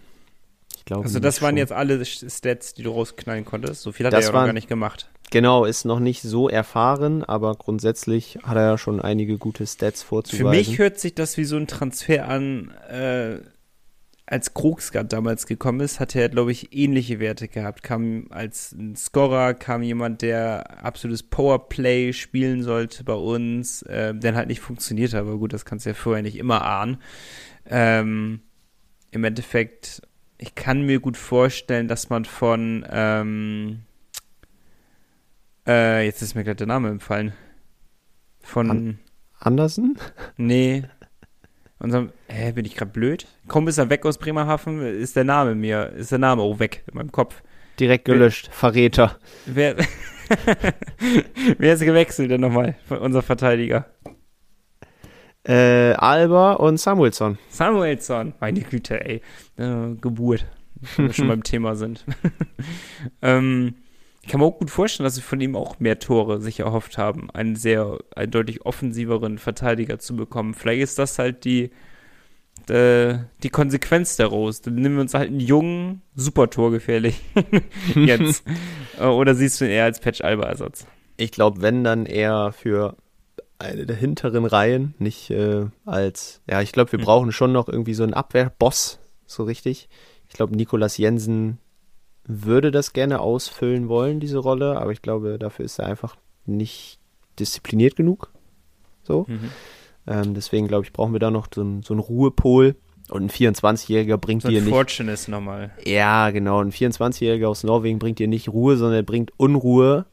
[SPEAKER 2] Ich glaube.
[SPEAKER 1] Also das waren
[SPEAKER 2] schon.
[SPEAKER 1] jetzt alle Stats, die du rausknallen konntest. So viel hat
[SPEAKER 2] Das
[SPEAKER 1] er ja noch
[SPEAKER 2] waren-
[SPEAKER 1] gar nicht gemacht.
[SPEAKER 2] Genau, ist noch nicht so erfahren, aber grundsätzlich hat er ja schon einige gute Stats
[SPEAKER 1] Für
[SPEAKER 2] vorzuweisen.
[SPEAKER 1] mich hört sich das wie so ein Transfer an, äh, als Krogsgard damals gekommen ist, hatte er, glaube ich, ähnliche Werte gehabt. Kam als ein Scorer, kam jemand, der absolutes Powerplay spielen sollte bei uns, äh, der halt nicht funktioniert, aber gut, das kannst du ja vorher nicht immer ahnen. Ähm, Im Endeffekt, ich kann mir gut vorstellen, dass man von, ähm, äh, jetzt ist mir gerade der Name empfallen. Von.
[SPEAKER 2] An- Andersen?
[SPEAKER 1] Nee. Unserem, hä, bin ich gerade blöd? Komm, ist er weg aus Bremerhaven? Ist der Name mir, ist der Name auch weg in meinem Kopf.
[SPEAKER 2] Direkt gelöscht. Verräter.
[SPEAKER 1] Wer, wer ist gewechselt denn nochmal? Unser Verteidiger.
[SPEAKER 2] Äh, Alba und Samuelsson.
[SPEAKER 1] Samuelsson. Meine Güte, ey. Äh, Geburt. Wenn wir schon beim Thema sind. ähm, ich kann mir auch gut vorstellen, dass sie von ihm auch mehr Tore sich erhofft haben, einen sehr, einen deutlich offensiveren Verteidiger zu bekommen. Vielleicht ist das halt die, äh, die Konsequenz daraus? Dann nehmen wir uns halt einen jungen, super torgefährlich jetzt. Äh, Oder siehst du ihn eher als Patch-Alba-Ersatz?
[SPEAKER 2] Ich glaube, wenn dann eher für eine der hinteren Reihen, nicht äh, als, ja, ich glaube, wir
[SPEAKER 1] Mhm.
[SPEAKER 2] brauchen schon noch irgendwie so einen Abwehrboss, so richtig. Ich glaube, Nikolas Jensen würde das gerne ausfüllen wollen, diese Rolle, aber ich glaube, dafür ist er einfach nicht diszipliniert genug. So.
[SPEAKER 1] Mhm.
[SPEAKER 2] Ähm, deswegen, glaube ich, brauchen wir da noch so, einen- so einen Ruhepol. Und ein 24-Jähriger bringt
[SPEAKER 1] So
[SPEAKER 2] dir nicht.
[SPEAKER 1] Fortunist nochmal.
[SPEAKER 2] Ja, genau. Ein 24-Jähriger aus Norwegen bringt dir nicht Ruhe, sondern er bringt Unruhe,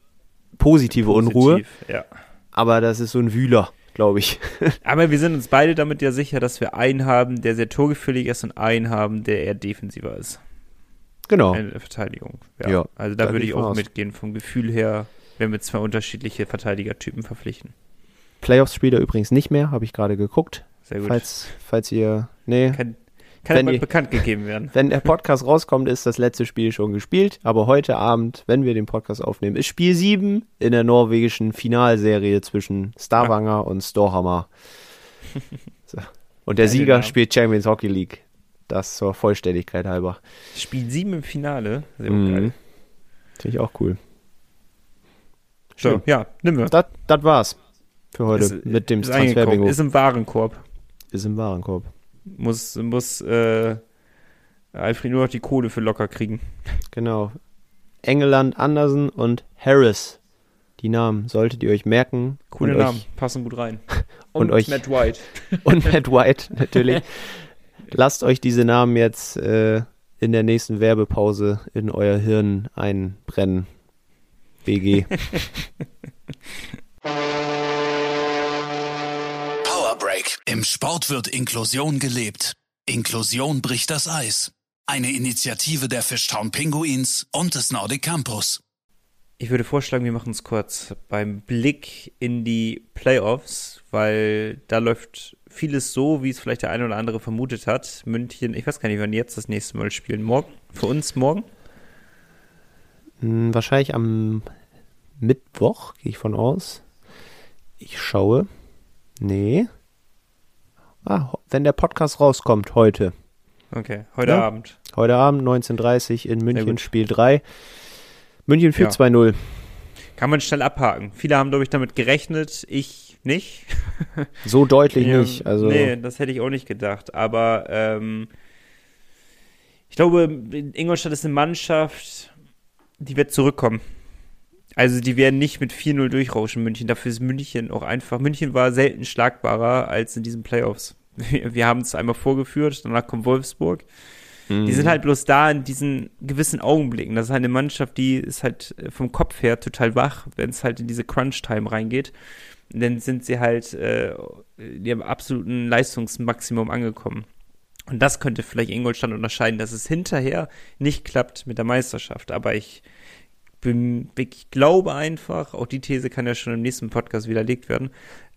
[SPEAKER 2] positive Unruhe.
[SPEAKER 1] Positiv, Ja.
[SPEAKER 2] Aber das ist so ein Wühler, glaube ich.
[SPEAKER 1] Aber wir sind uns beide damit ja sicher, dass wir einen haben, der sehr torgefällig ist und einen haben, der eher defensiver ist.
[SPEAKER 2] Genau.
[SPEAKER 1] in der Verteidigung. Ja.
[SPEAKER 2] Ja,
[SPEAKER 1] also da
[SPEAKER 2] da
[SPEAKER 1] würde ich auch
[SPEAKER 2] aus.
[SPEAKER 1] mitgehen vom Gefühl her, wenn wir zwei unterschiedliche Verteidigertypen verpflichten.
[SPEAKER 2] Playoffs spielt er übrigens nicht mehr, habe ich gerade geguckt.
[SPEAKER 1] Sehr gut.
[SPEAKER 2] Falls, falls ihr. Nee.
[SPEAKER 1] kann kann
[SPEAKER 2] wenn
[SPEAKER 1] ja
[SPEAKER 2] die-
[SPEAKER 1] bekannt gegeben werden.
[SPEAKER 2] Wenn der Podcast rauskommt, ist das letzte Spiel schon gespielt. Aber heute Abend, wenn wir den Podcast aufnehmen, ist Spiel 7 in der norwegischen Finalserie zwischen Stavanger und Storhamar. So. Und der
[SPEAKER 1] Geile
[SPEAKER 2] Sieger spielt Champions Hockey League. Das zur Vollständigkeit halber.
[SPEAKER 1] Spiel 7 im Finale. Sehr
[SPEAKER 2] Mhm.
[SPEAKER 1] geil.
[SPEAKER 2] Finde ich auch cool.
[SPEAKER 1] So,
[SPEAKER 2] Schön.
[SPEAKER 1] ja, nimm wir.
[SPEAKER 2] Das, das war's für heute
[SPEAKER 1] Ist-
[SPEAKER 2] mit dem
[SPEAKER 1] ist eingekauft,
[SPEAKER 2] Transferbingo.
[SPEAKER 1] Ist im Warenkorb.
[SPEAKER 2] Ist im Warenkorb.
[SPEAKER 1] Muss, muss äh, Alfred nur noch die Kohle für locker kriegen.
[SPEAKER 2] Genau. Engeland, Andersen und Harris. Die Namen solltet ihr euch merken.
[SPEAKER 1] Coole
[SPEAKER 2] und
[SPEAKER 1] Namen,
[SPEAKER 2] Euch,
[SPEAKER 1] passen gut rein.
[SPEAKER 2] und euch-
[SPEAKER 1] Matt White.
[SPEAKER 2] und Matt White natürlich. Lasst euch diese Namen jetzt äh, in der nächsten Werbepause in euer Hirn einbrennen. BG.
[SPEAKER 3] Power Break. Im Sport wird Inklusion gelebt. Inklusion bricht das Eis. Eine Initiative der Fishtown Pinguins und des Nordic Campus.
[SPEAKER 1] Ich würde vorschlagen, wir machen es kurz beim Blick in die Playoffs, weil da läuft vieles so, wie es vielleicht der eine oder andere vermutet hat. München, ich weiß gar nicht, wann jetzt das nächste Mal spielen. Morgen? Für uns morgen?
[SPEAKER 2] Hm, wahrscheinlich am Mittwoch, gehe ich von aus. Ich schaue. Nee. Ah, wenn der Podcast rauskommt, heute.
[SPEAKER 1] Okay, heute
[SPEAKER 2] Ja.
[SPEAKER 1] Abend.
[SPEAKER 2] Heute Abend, 19.30 in München. Spiel 3. München führt
[SPEAKER 1] Ja.
[SPEAKER 2] 2-0.
[SPEAKER 1] Kann man schnell abhaken. Viele haben, glaube ich, damit gerechnet, ich nicht.
[SPEAKER 2] So deutlich
[SPEAKER 1] Ja,
[SPEAKER 2] nicht. Also,
[SPEAKER 1] Nee, das hätte ich auch nicht gedacht. Aber ähm, ich glaube, Ingolstadt ist eine Mannschaft, die wird zurückkommen. Also die werden nicht mit 4-0 durchrauschen, München. Dafür ist München auch einfach. München war selten schlagbarer als in diesen Playoffs. Wir, wir haben es einmal vorgeführt, danach kommt Wolfsburg.
[SPEAKER 2] Mhm.
[SPEAKER 1] Die sind halt bloß da in diesen gewissen Augenblicken. Das ist halt eine Mannschaft, die ist halt äh, vom Kopf her total wach, wenn es halt in diese Crunch-Time reingeht. Dann sind sie halt äh, in ihrem absoluten Leistungsmaximum angekommen. Und das könnte vielleicht Ingolstadt unterscheiden, dass es hinterher nicht klappt mit der Meisterschaft. Aber ich bin, ich glaube einfach, auch die These kann ja schon im nächsten Podcast widerlegt werden,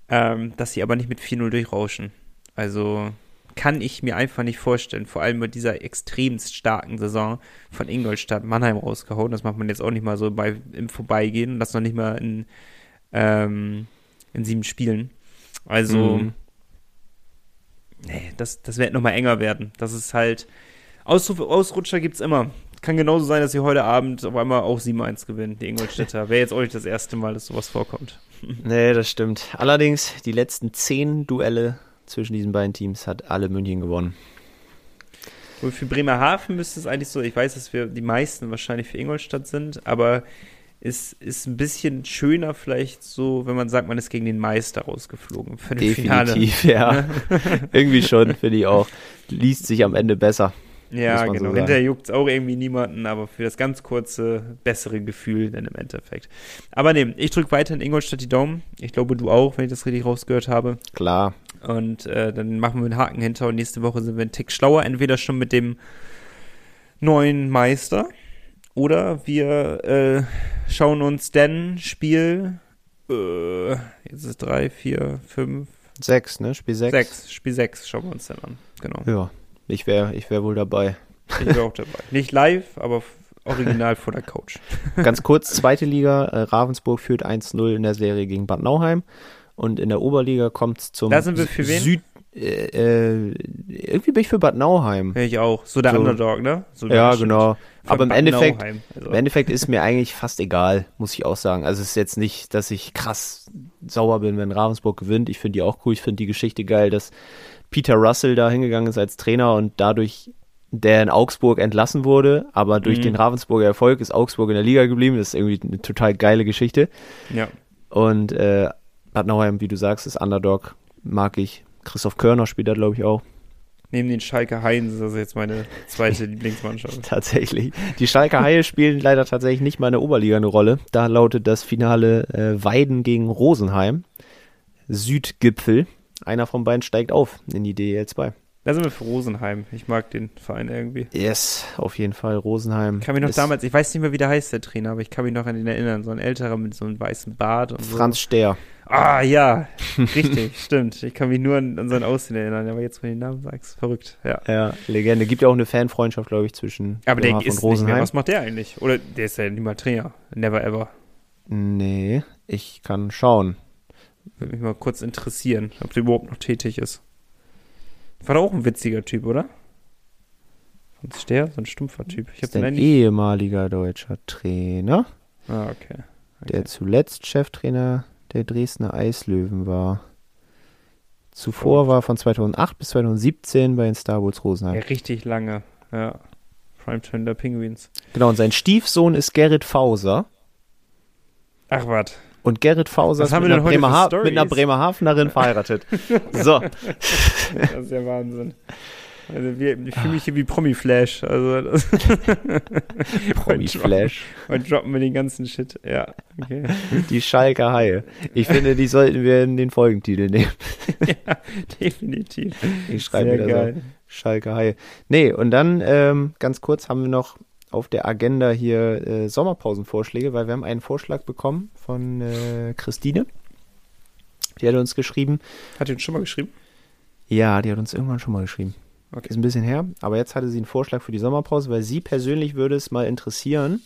[SPEAKER 1] ähm, dass sie aber nicht mit 4-0 durchrauschen. Also kann ich mir einfach nicht vorstellen, vor allem mit dieser extremst starken Saison von Ingolstadt Mannheim rausgehauen. Das macht man jetzt auch nicht mal so bei, im Vorbeigehen und das noch nicht mal in, ähm, in sieben Spielen. Also,
[SPEAKER 2] Mhm.
[SPEAKER 1] nee, das, das wird nochmal enger werden. Das ist halt, Ausruf, Ausrutscher gibt's immer. Kann genauso sein, dass sie heute Abend auf einmal auch 7-1 gewinnen, die Ingolstädter. Wäre jetzt auch nicht das erste Mal, dass sowas vorkommt.
[SPEAKER 2] Nee, das stimmt. Allerdings, die letzten zehn Duelle zwischen diesen beiden Teams hat alle München gewonnen.
[SPEAKER 1] Und für Bremerhaven müsste es eigentlich so, ich weiß, dass wir die meisten wahrscheinlich für Ingolstadt sind, aber es ist ein bisschen schöner vielleicht so, wenn man sagt, man ist gegen den Meister rausgeflogen für den
[SPEAKER 2] Definitiv,
[SPEAKER 1] Finale.
[SPEAKER 2] ja. Irgendwie schon, finde ich auch. Liest sich am Ende besser.
[SPEAKER 1] Ja,
[SPEAKER 2] so
[SPEAKER 1] genau.
[SPEAKER 2] sagen.
[SPEAKER 1] Hinterher juckt es auch irgendwie niemanden, aber für das ganz kurze, bessere Gefühl dann im Endeffekt. Aber nee, ich drücke weiter in Ingolstadt die Daumen. Ich glaube, du auch, wenn ich das richtig rausgehört habe.
[SPEAKER 2] Klar.
[SPEAKER 1] Und äh, dann machen wir einen Haken hinter und nächste Woche sind wir einen Tick schlauer. Entweder schon mit dem neuen Meister oder wir äh, schauen uns dann Spiel, äh, jetzt ist drei, vier, fünf,
[SPEAKER 2] Sechs, ne? Spiel sechs.
[SPEAKER 1] sechs, Spiel sechs schauen wir uns dann an. Genau.
[SPEAKER 2] Ja, ich wäre ich wär wohl dabei.
[SPEAKER 1] Ich bin auch dabei. Nicht live, aber original vor der Couch.
[SPEAKER 2] Ganz kurz, zweite Liga, äh, Ravensburg führt 1-0 in der Serie gegen Bad Nauheim. Und in der Oberliga kommt es zum
[SPEAKER 1] Da sind wir für wen?
[SPEAKER 2] Süd äh, äh, irgendwie bin ich für Bad Nauheim.
[SPEAKER 1] Ich auch. So der
[SPEAKER 2] So.
[SPEAKER 1] Underdog, ne? So
[SPEAKER 2] Ja, genau. Aber im
[SPEAKER 1] Bad
[SPEAKER 2] Endeffekt,
[SPEAKER 1] Nauheim, also.
[SPEAKER 2] im Endeffekt ist mir eigentlich fast egal, muss ich auch sagen. Also es ist jetzt nicht, dass ich krass sauer bin, wenn Ravensburg gewinnt. Ich finde die auch cool. Ich finde die Geschichte geil, dass Peter Russell da hingegangen ist als Trainer und dadurch der in Augsburg entlassen wurde, aber durch
[SPEAKER 1] Mhm.
[SPEAKER 2] den Ravensburger Erfolg ist Augsburg in der Liga geblieben. Das ist irgendwie eine total geile Geschichte.
[SPEAKER 1] Ja.
[SPEAKER 2] Und äh, Bad Nauheim, wie du sagst, ist Underdog, mag ich. Christoph Körner spielt da, glaube ich, auch.
[SPEAKER 1] Neben den Schalke Heinz ist das jetzt meine zweite Lieblingsmannschaft.
[SPEAKER 2] Tatsächlich. Die Schalke Haie spielen leider tatsächlich nicht mal in der Oberliga eine Rolle. Da lautet das Finale äh, Weiden gegen Rosenheim. Südgipfel. Einer von beiden steigt auf in die DEL 2.
[SPEAKER 1] Da sind wir für Rosenheim. Ich mag den Verein irgendwie.
[SPEAKER 2] Yes, auf jeden Fall. Rosenheim.
[SPEAKER 1] Ich kann mich noch damals, ich weiß nicht mehr, wie der heißt, der Trainer, aber ich kann mich noch an ihn erinnern. So ein älterer mit so einem weißen Bart und
[SPEAKER 2] Franz Stehr.
[SPEAKER 1] Ah, ja. Richtig, stimmt. Ich kann mich nur an, an sein Aussehen erinnern, aber jetzt, wenn du den Namen sagst, verrückt. Ja.
[SPEAKER 2] Ja, Legende. Gibt ja auch eine Fanfreundschaft, glaube ich, zwischen
[SPEAKER 1] Aber der
[SPEAKER 2] Bremerhaven
[SPEAKER 1] ist
[SPEAKER 2] und
[SPEAKER 1] nicht mehr.
[SPEAKER 2] Rosenheim.
[SPEAKER 1] Was macht der eigentlich? Oder der ist ja nicht mal Trainer. Never ever.
[SPEAKER 2] Nee, ich kann schauen.
[SPEAKER 1] Würde mich mal kurz interessieren, ob der überhaupt noch tätig ist. War doch auch ein witziger Typ, oder? Sonst Steher, so ein stumpfer Typ. Ich
[SPEAKER 2] Ist ein ehemaliger deutscher Trainer,
[SPEAKER 1] Ah, okay.
[SPEAKER 2] der zuletzt Cheftrainer der Dresdner Eislöwen war. Zuvor war von 2008 bis 2017 bei den Star Wars
[SPEAKER 1] Ja,
[SPEAKER 2] Rosenheim.
[SPEAKER 1] richtig lange. Ja. Primetime der Penguins.
[SPEAKER 2] Genau, und sein Stiefsohn ist Gerrit Fauser.
[SPEAKER 1] Ach, was.
[SPEAKER 2] Und Gerrit Fauser ist mit einer,
[SPEAKER 1] Stories?
[SPEAKER 2] mit einer Bremerhavenerin verheiratet. So,
[SPEAKER 1] Das ist ja Wahnsinn. Also wir, ich fühle mich hier wie Promi-Flash. Also das
[SPEAKER 2] Promi-Flash.
[SPEAKER 1] Heute droppen wir den ganzen Shit. Ja, okay.
[SPEAKER 2] Die Schalker Haie. Ich finde, die sollten wir in den Folgentitel nehmen.
[SPEAKER 1] ja, definitiv.
[SPEAKER 2] Ich schreibe
[SPEAKER 1] Sehr
[SPEAKER 2] wieder
[SPEAKER 1] geil.
[SPEAKER 2] so. Schalke Haie. Nee, und dann ähm, ganz kurz haben wir noch auf der Agenda hier äh, Sommerpausenvorschläge, weil wir haben einen Vorschlag bekommen von äh, Christine. Die hat uns geschrieben.
[SPEAKER 1] Hat die uns schon mal geschrieben?
[SPEAKER 2] Ja, die hat uns irgendwann schon mal geschrieben.
[SPEAKER 1] Okay.
[SPEAKER 2] Ist ein bisschen her, aber jetzt hatte sie einen Vorschlag für die Sommerpause, weil sie persönlich würde es mal interessieren,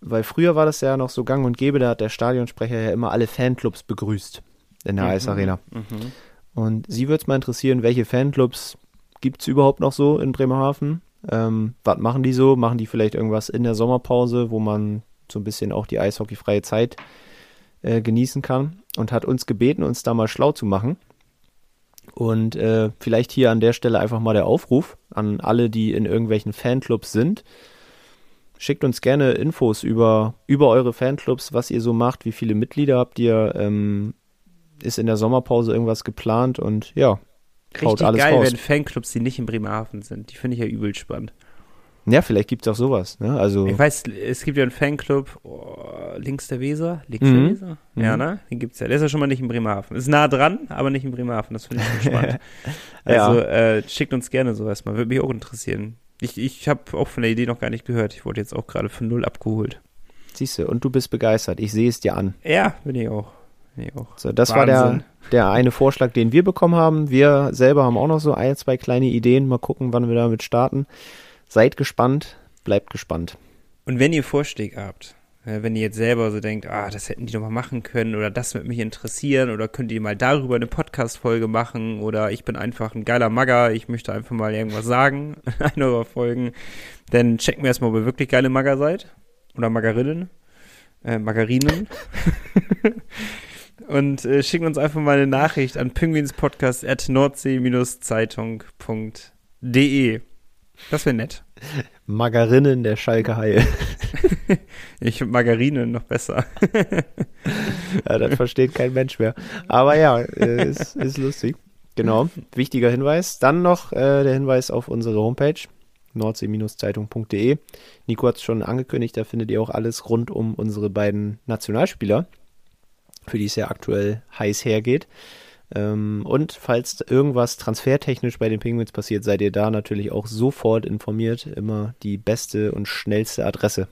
[SPEAKER 2] weil früher war das ja noch so gang und gäbe, da hat der Stadionsprecher ja immer alle Fanclubs begrüßt in der
[SPEAKER 1] Mhm.
[SPEAKER 2] Eisarena.
[SPEAKER 1] Mhm.
[SPEAKER 2] Und sie würde es mal interessieren, welche Fanclubs gibt es überhaupt noch so in Bremerhaven? Ähm, was machen die so? Machen die vielleicht irgendwas in der Sommerpause, wo man so ein bisschen auch die eishockeyfreie Zeit äh, genießen kann? Und hat uns gebeten, uns da mal schlau zu machen. Und äh, vielleicht hier an der Stelle einfach mal der Aufruf an alle, die in irgendwelchen Fanclubs sind. Schickt uns gerne Infos über, über eure Fanclubs, was ihr so macht, wie viele Mitglieder habt ihr, ähm, ist in der Sommerpause irgendwas geplant und ja, haut
[SPEAKER 1] Richtig
[SPEAKER 2] alles
[SPEAKER 1] geil
[SPEAKER 2] raus.
[SPEAKER 1] werden Fanclubs, die nicht in Bremerhaven sind. Die finde ich ja übel spannend.
[SPEAKER 2] Ja, vielleicht gibt es auch sowas, ne? Also,
[SPEAKER 1] Ich weiß, es gibt ja einen Fanclub oh, links der Weser. Links
[SPEAKER 2] Mhm.
[SPEAKER 1] der Weser? Ja,
[SPEAKER 2] Mhm.
[SPEAKER 1] ne? Den gibt's ja. Der ist ja schon mal nicht in Bremerhaven. Ist nah dran, aber nicht in Bremerhaven. Das finde ich spannend.
[SPEAKER 2] Ja.
[SPEAKER 1] Also äh, schickt uns gerne sowas mal. Würde mich auch interessieren. Ich, ich habe auch von der Idee noch gar nicht gehört. Ich wurde jetzt auch gerade von null abgeholt.
[SPEAKER 2] siehst du, und du bist begeistert. Ich sehe es dir an.
[SPEAKER 1] Ja, bin ich auch. Bin ich auch.
[SPEAKER 2] So, das war der,
[SPEAKER 1] Wahnsinn.
[SPEAKER 2] der eine Vorschlag, den wir bekommen haben. Wir selber haben auch noch so ein, zwei kleine Ideen. Mal gucken, wann wir damit starten. Seid gespannt, bleibt gespannt.
[SPEAKER 1] Und wenn ihr Vorschläge habt, wenn ihr jetzt selber so denkt, ah, das hätten die doch mal machen können oder das würde mich interessieren oder könnt ihr mal darüber eine Podcast-Folge machen oder ich bin einfach ein geiler Magger, ich möchte einfach mal irgendwas sagen in einer eurer Folgen, dann checken wir erstmal, ob ihr wirklich geile Magger seid oder Maggerinnen, äh, Margarinen und äh, schicken uns einfach mal eine Nachricht an pinguinspodcast.nordsee-zeitung.de. Das wäre nett.
[SPEAKER 2] Margarinnen der Schalke Haie.
[SPEAKER 1] Ich finde Margarine noch besser.
[SPEAKER 2] ja, das versteht kein Mensch mehr. Aber ja, äh, ist, ist lustig. Genau, wichtiger Hinweis. Dann noch äh, der Hinweis auf unsere Homepage nordsee-zeitung.de. Nico hat es schon angekündigt, da findet ihr auch alles rund um unsere beiden Nationalspieler, für die es ja aktuell heiß hergeht. Ähm, und falls irgendwas transfertechnisch bei den Penguins passiert, seid ihr da natürlich auch sofort informiert. Immer die beste und schnellste Adresse.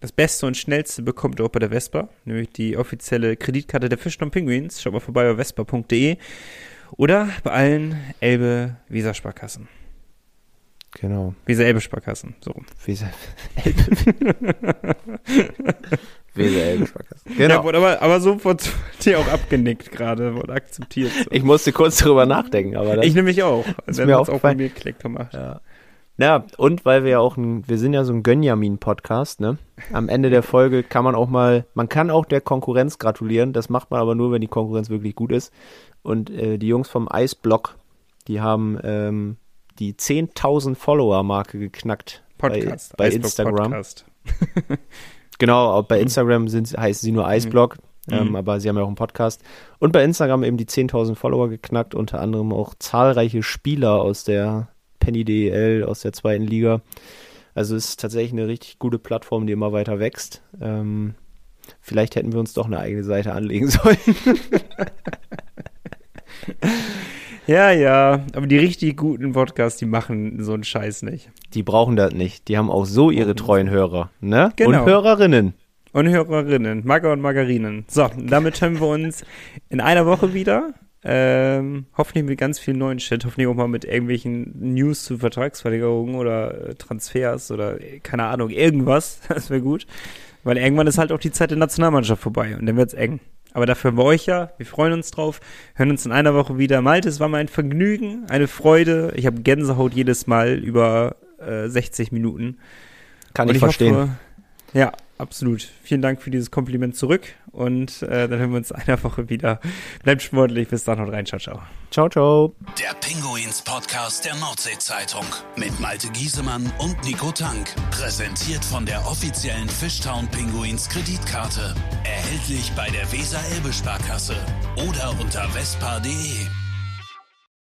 [SPEAKER 1] Das Beste und Schnellste bekommt ihr auch bei der Vespa, nämlich die offizielle Kreditkarte der Fischton Penguins. Schaut mal vorbei bei vespa.de oder bei allen Elbe-Weser-Sparkassen.
[SPEAKER 2] Genau.
[SPEAKER 1] Weser-Elbe-Sparkassen, so. rum.
[SPEAKER 2] Weser, Weser-Elbe-Sparkasse.
[SPEAKER 1] Ja,
[SPEAKER 2] Genau.
[SPEAKER 1] wurde aber, aber sofort dir auch abgenickt gerade, wurde akzeptiert. So.
[SPEAKER 2] Ich musste kurz darüber nachdenken, aber das
[SPEAKER 1] Ich nämlich auch. Also
[SPEAKER 2] mir
[SPEAKER 1] wir haben es auch bei mir Klick gemacht.
[SPEAKER 2] Ja. Ja, und weil wir ja auch ein, wir sind ja so ein Gönjamin-Podcast, ne? Am Ende der Folge kann man auch mal, man kann auch der Konkurrenz gratulieren, das macht man aber nur, wenn die Konkurrenz wirklich gut ist. Und äh, die Jungs vom Eisblock, die haben ähm, die 10.000 Follower-Marke geknackt
[SPEAKER 1] Podcast.
[SPEAKER 2] bei, bei Instagram.
[SPEAKER 1] Podcast.
[SPEAKER 2] Genau, auch bei Instagram sind, heißen sie nur Eisblock, ähm,
[SPEAKER 1] Mhm.
[SPEAKER 2] aber sie haben ja auch einen Podcast. Und bei Instagram eben die 10.000 Follower geknackt, unter anderem auch zahlreiche Spieler aus der Penny DEL, aus der zweiten Liga. Also es ist tatsächlich eine richtig gute Plattform, die immer weiter wächst. Ähm, vielleicht hätten wir uns doch eine eigene Seite anlegen sollen.
[SPEAKER 1] Ja, ja, aber die richtig guten Podcasts, die machen so einen Scheiß nicht.
[SPEAKER 2] Die brauchen das nicht. Die haben auch so ihre treuen Hörer, ne?
[SPEAKER 1] Genau.
[SPEAKER 2] Und Hörerinnen.
[SPEAKER 1] Und Hörerinnen, Magger und Margarinen. So, damit hören wir uns in einer Woche wieder. Ähm, hoffentlich mit ganz viel neuen Shit, hoffentlich auch mal mit irgendwelchen News zu Vertragsverlängerungen oder äh, Transfers oder äh, keine Ahnung, irgendwas. Das wäre gut. Weil irgendwann ist halt auch die Zeit der Nationalmannschaft vorbei und dann wird's eng. Aber dafür haben wir euch ja, wir freuen uns drauf, hören uns in einer Woche wieder. Malte, es war mal ein Vergnügen, eine Freude. Ich habe Gänsehaut jedes Mal über äh, 60 Minuten.
[SPEAKER 2] Kann
[SPEAKER 1] Und
[SPEAKER 2] ich verstehen.
[SPEAKER 1] Hoffe, ja, absolut. Vielen Dank für dieses Kompliment zurück und äh, dann hören wir uns in einer Woche wieder. Bleibt sportlich, bis dann und rein, ciao, ciao.
[SPEAKER 2] ciao, ciao.
[SPEAKER 3] Der Pinguins Podcast der Nordsee-Zeitung mit Malte Giesemann und Nico Tank. Präsentiert von der offiziellen Fishtown Pinguins Kreditkarte. Erhältlich bei der Weser-Elbe-Sparkasse oder unter vespa.de.